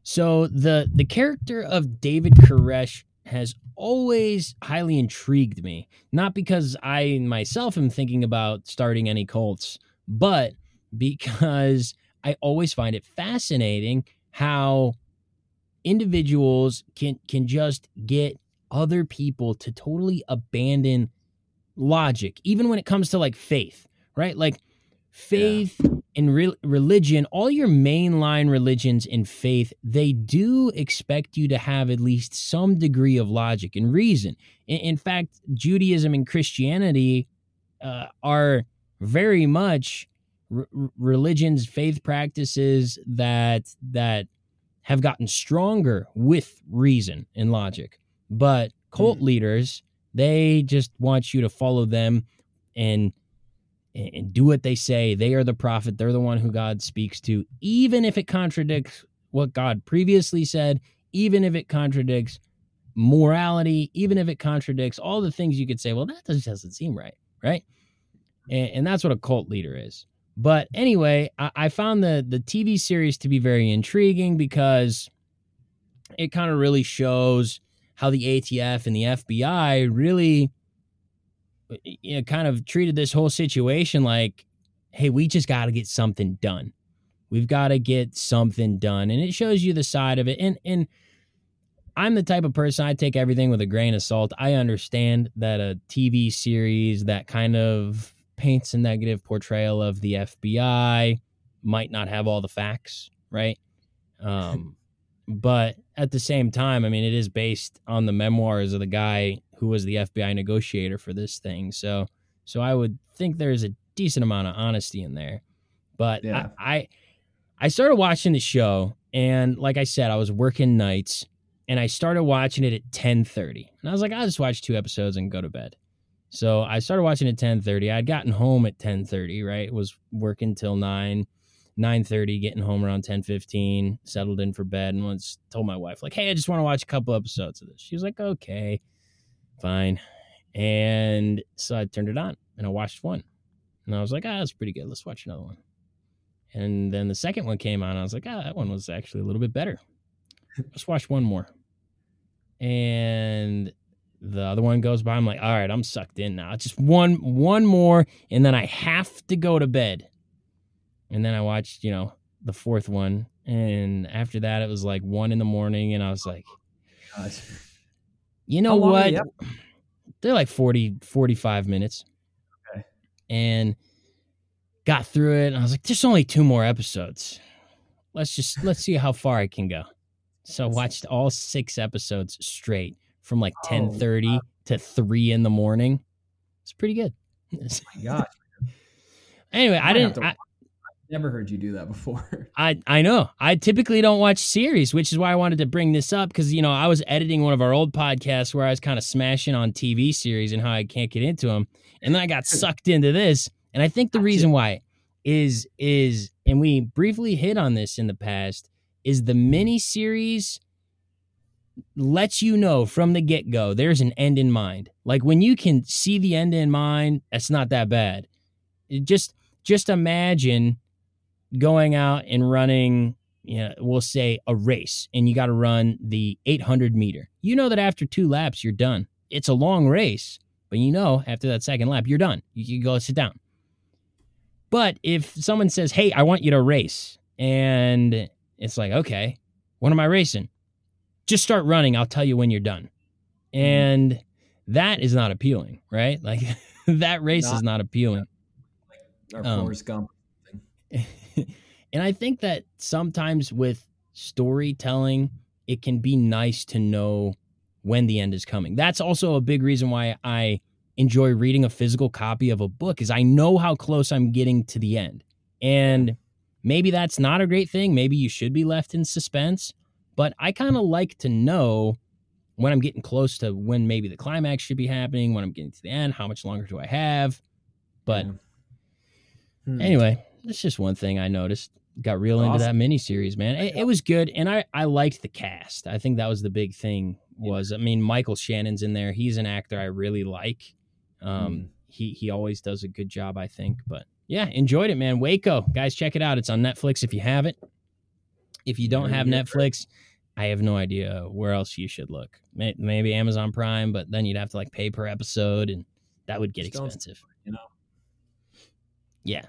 So the the character of David Koresh has always highly intrigued me. Not because I myself am thinking about starting any cults, but because I always find it fascinating how individuals can can just get other people to totally abandon logic even when it comes to like faith, right? Like faith and re- religion, all your mainline religions and faith, they do expect you to have at least some degree of logic and reason. In, in fact, Judaism and Christianity uh, are very much religions, faith practices that that have gotten stronger with reason and logic. But cult leaders, they just want you to follow them and and do what they say. They are the prophet. They're the one who God speaks to, even if it contradicts what God previously said, even if it contradicts morality, even if it contradicts all the things you could say, well, that just doesn't seem right, right? And, and that's what a cult leader is. But anyway, I, I found the the TV series to be very intriguing because it kind of really shows how the ATF and the FBI really you know, kind of treated this whole situation like, hey, we just got to get something done. We've got to get something done, and it shows you the side of it. And and I'm the type of person I take everything with a grain of salt. I understand that a TV series that kind of paints a negative portrayal of the FBI might not have all the facts, right? Um, but at the same time, I mean, it is based on the memoirs of the guy who was the FBI negotiator for this thing. So, so I would think there's a decent amount of honesty in there. But Yeah. I, I, I started watching the show, and like I said, I was working nights, and I started watching it at ten thirty, and I was like, I'll just watch two episodes and go to bed. So I started watching at ten thirty. I'd gotten home at ten thirty. Right, was working till nine. 9:30 getting home around 10:15 settled in for bed and once told my wife like hey I just want to watch a couple episodes of this she was like okay fine and so I turned it on and I watched one and I was like ah that's pretty good let's watch another one and then the second one came on I was like ah that one was actually a little bit better let's watch one more and the other one goes by I'm like all right I'm sucked in now just one one more and then I have to go to bed and then I watched, you know, the fourth one. And after that, it was like one in the morning. And I was like, Gosh. You know what? the They're like 40, 45 minutes. Okay. And got through it. And I was like, there's only two more episodes. Let's just, let's see how far I can go. So I watched all six episodes straight from like Oh, 10:30 to 3 in the morning. It's pretty good. Oh my gosh, anyway, I didn't I, never heard you do that before. I I know. I typically don't watch series, which is why I wanted to bring this up because you know I was editing one of our old podcasts where I was kind of smashing on TV series and how I can't get into them, and then I got sucked into this. And I think the reason why is is and we briefly hit on this in the past is the mini series lets you know from the get go there's an end in mind. Like when you can see the end in mind, that's not that bad. It just just imagine going out and running, you know, we'll say a race, and you got to run the 800 meter. You know that after two laps, you're done. It's a long race, but you know after that second lap, you're done. You can go sit down. But if someone says, "Hey, I want you to race," and it's like, "Okay, what am I racing?" Just start running. I'll tell you when you're done. And that is not appealing, right? Like that race is Not- not appealing. Or Um, Forrest Gump. and I think that sometimes with storytelling, it can be nice to know when the end is coming. That's also a big reason why I enjoy reading a physical copy of a book is I know how close I'm getting to the end. And maybe that's not a great thing. Maybe you should be left in suspense, but I kind of like to know when I'm getting close to when maybe the climax should be happening, when I'm getting to the end, how much longer do I have? But Yeah. Hmm. Anyway, that's just one thing I noticed. Got real into that Awesome. miniseries, man. It, it was good, and I I liked the cast. I think that was the big thing. Was I mean Michael Shannon's in there. He's an actor I really like. Um, Hmm. he he always does a good job, I think. But yeah, enjoyed it, man. Waco, guys, check it out. It's on Netflix if you have it. If you don't have. Netflix, I have no idea where else you should look. Maybe Amazon Prime, but then you'd have to like pay per episode, and that would get expensive. you know. Yeah.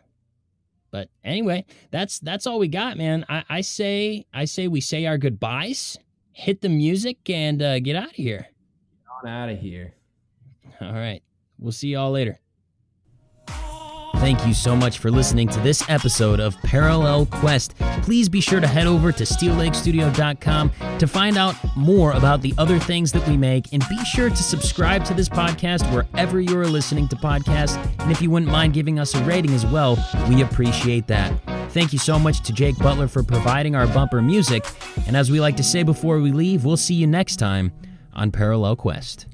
But anyway, that's that's all we got, man. I, I say I say we say our goodbyes, hit the music, and uh, get out of here. Get On out of here. All right. We'll see y'all later. Thank you so much for listening to this episode of Parallel Quest. Please be sure to head over to steellakestudio.com to find out more about the other things that we make and be sure to subscribe to this podcast wherever you are listening to podcasts. And if you wouldn't mind giving us a rating as well, we appreciate that. Thank you so much to Jake Butler for providing our bumper music. And as we like to say before we leave, we'll see you next time on Parallel Quest.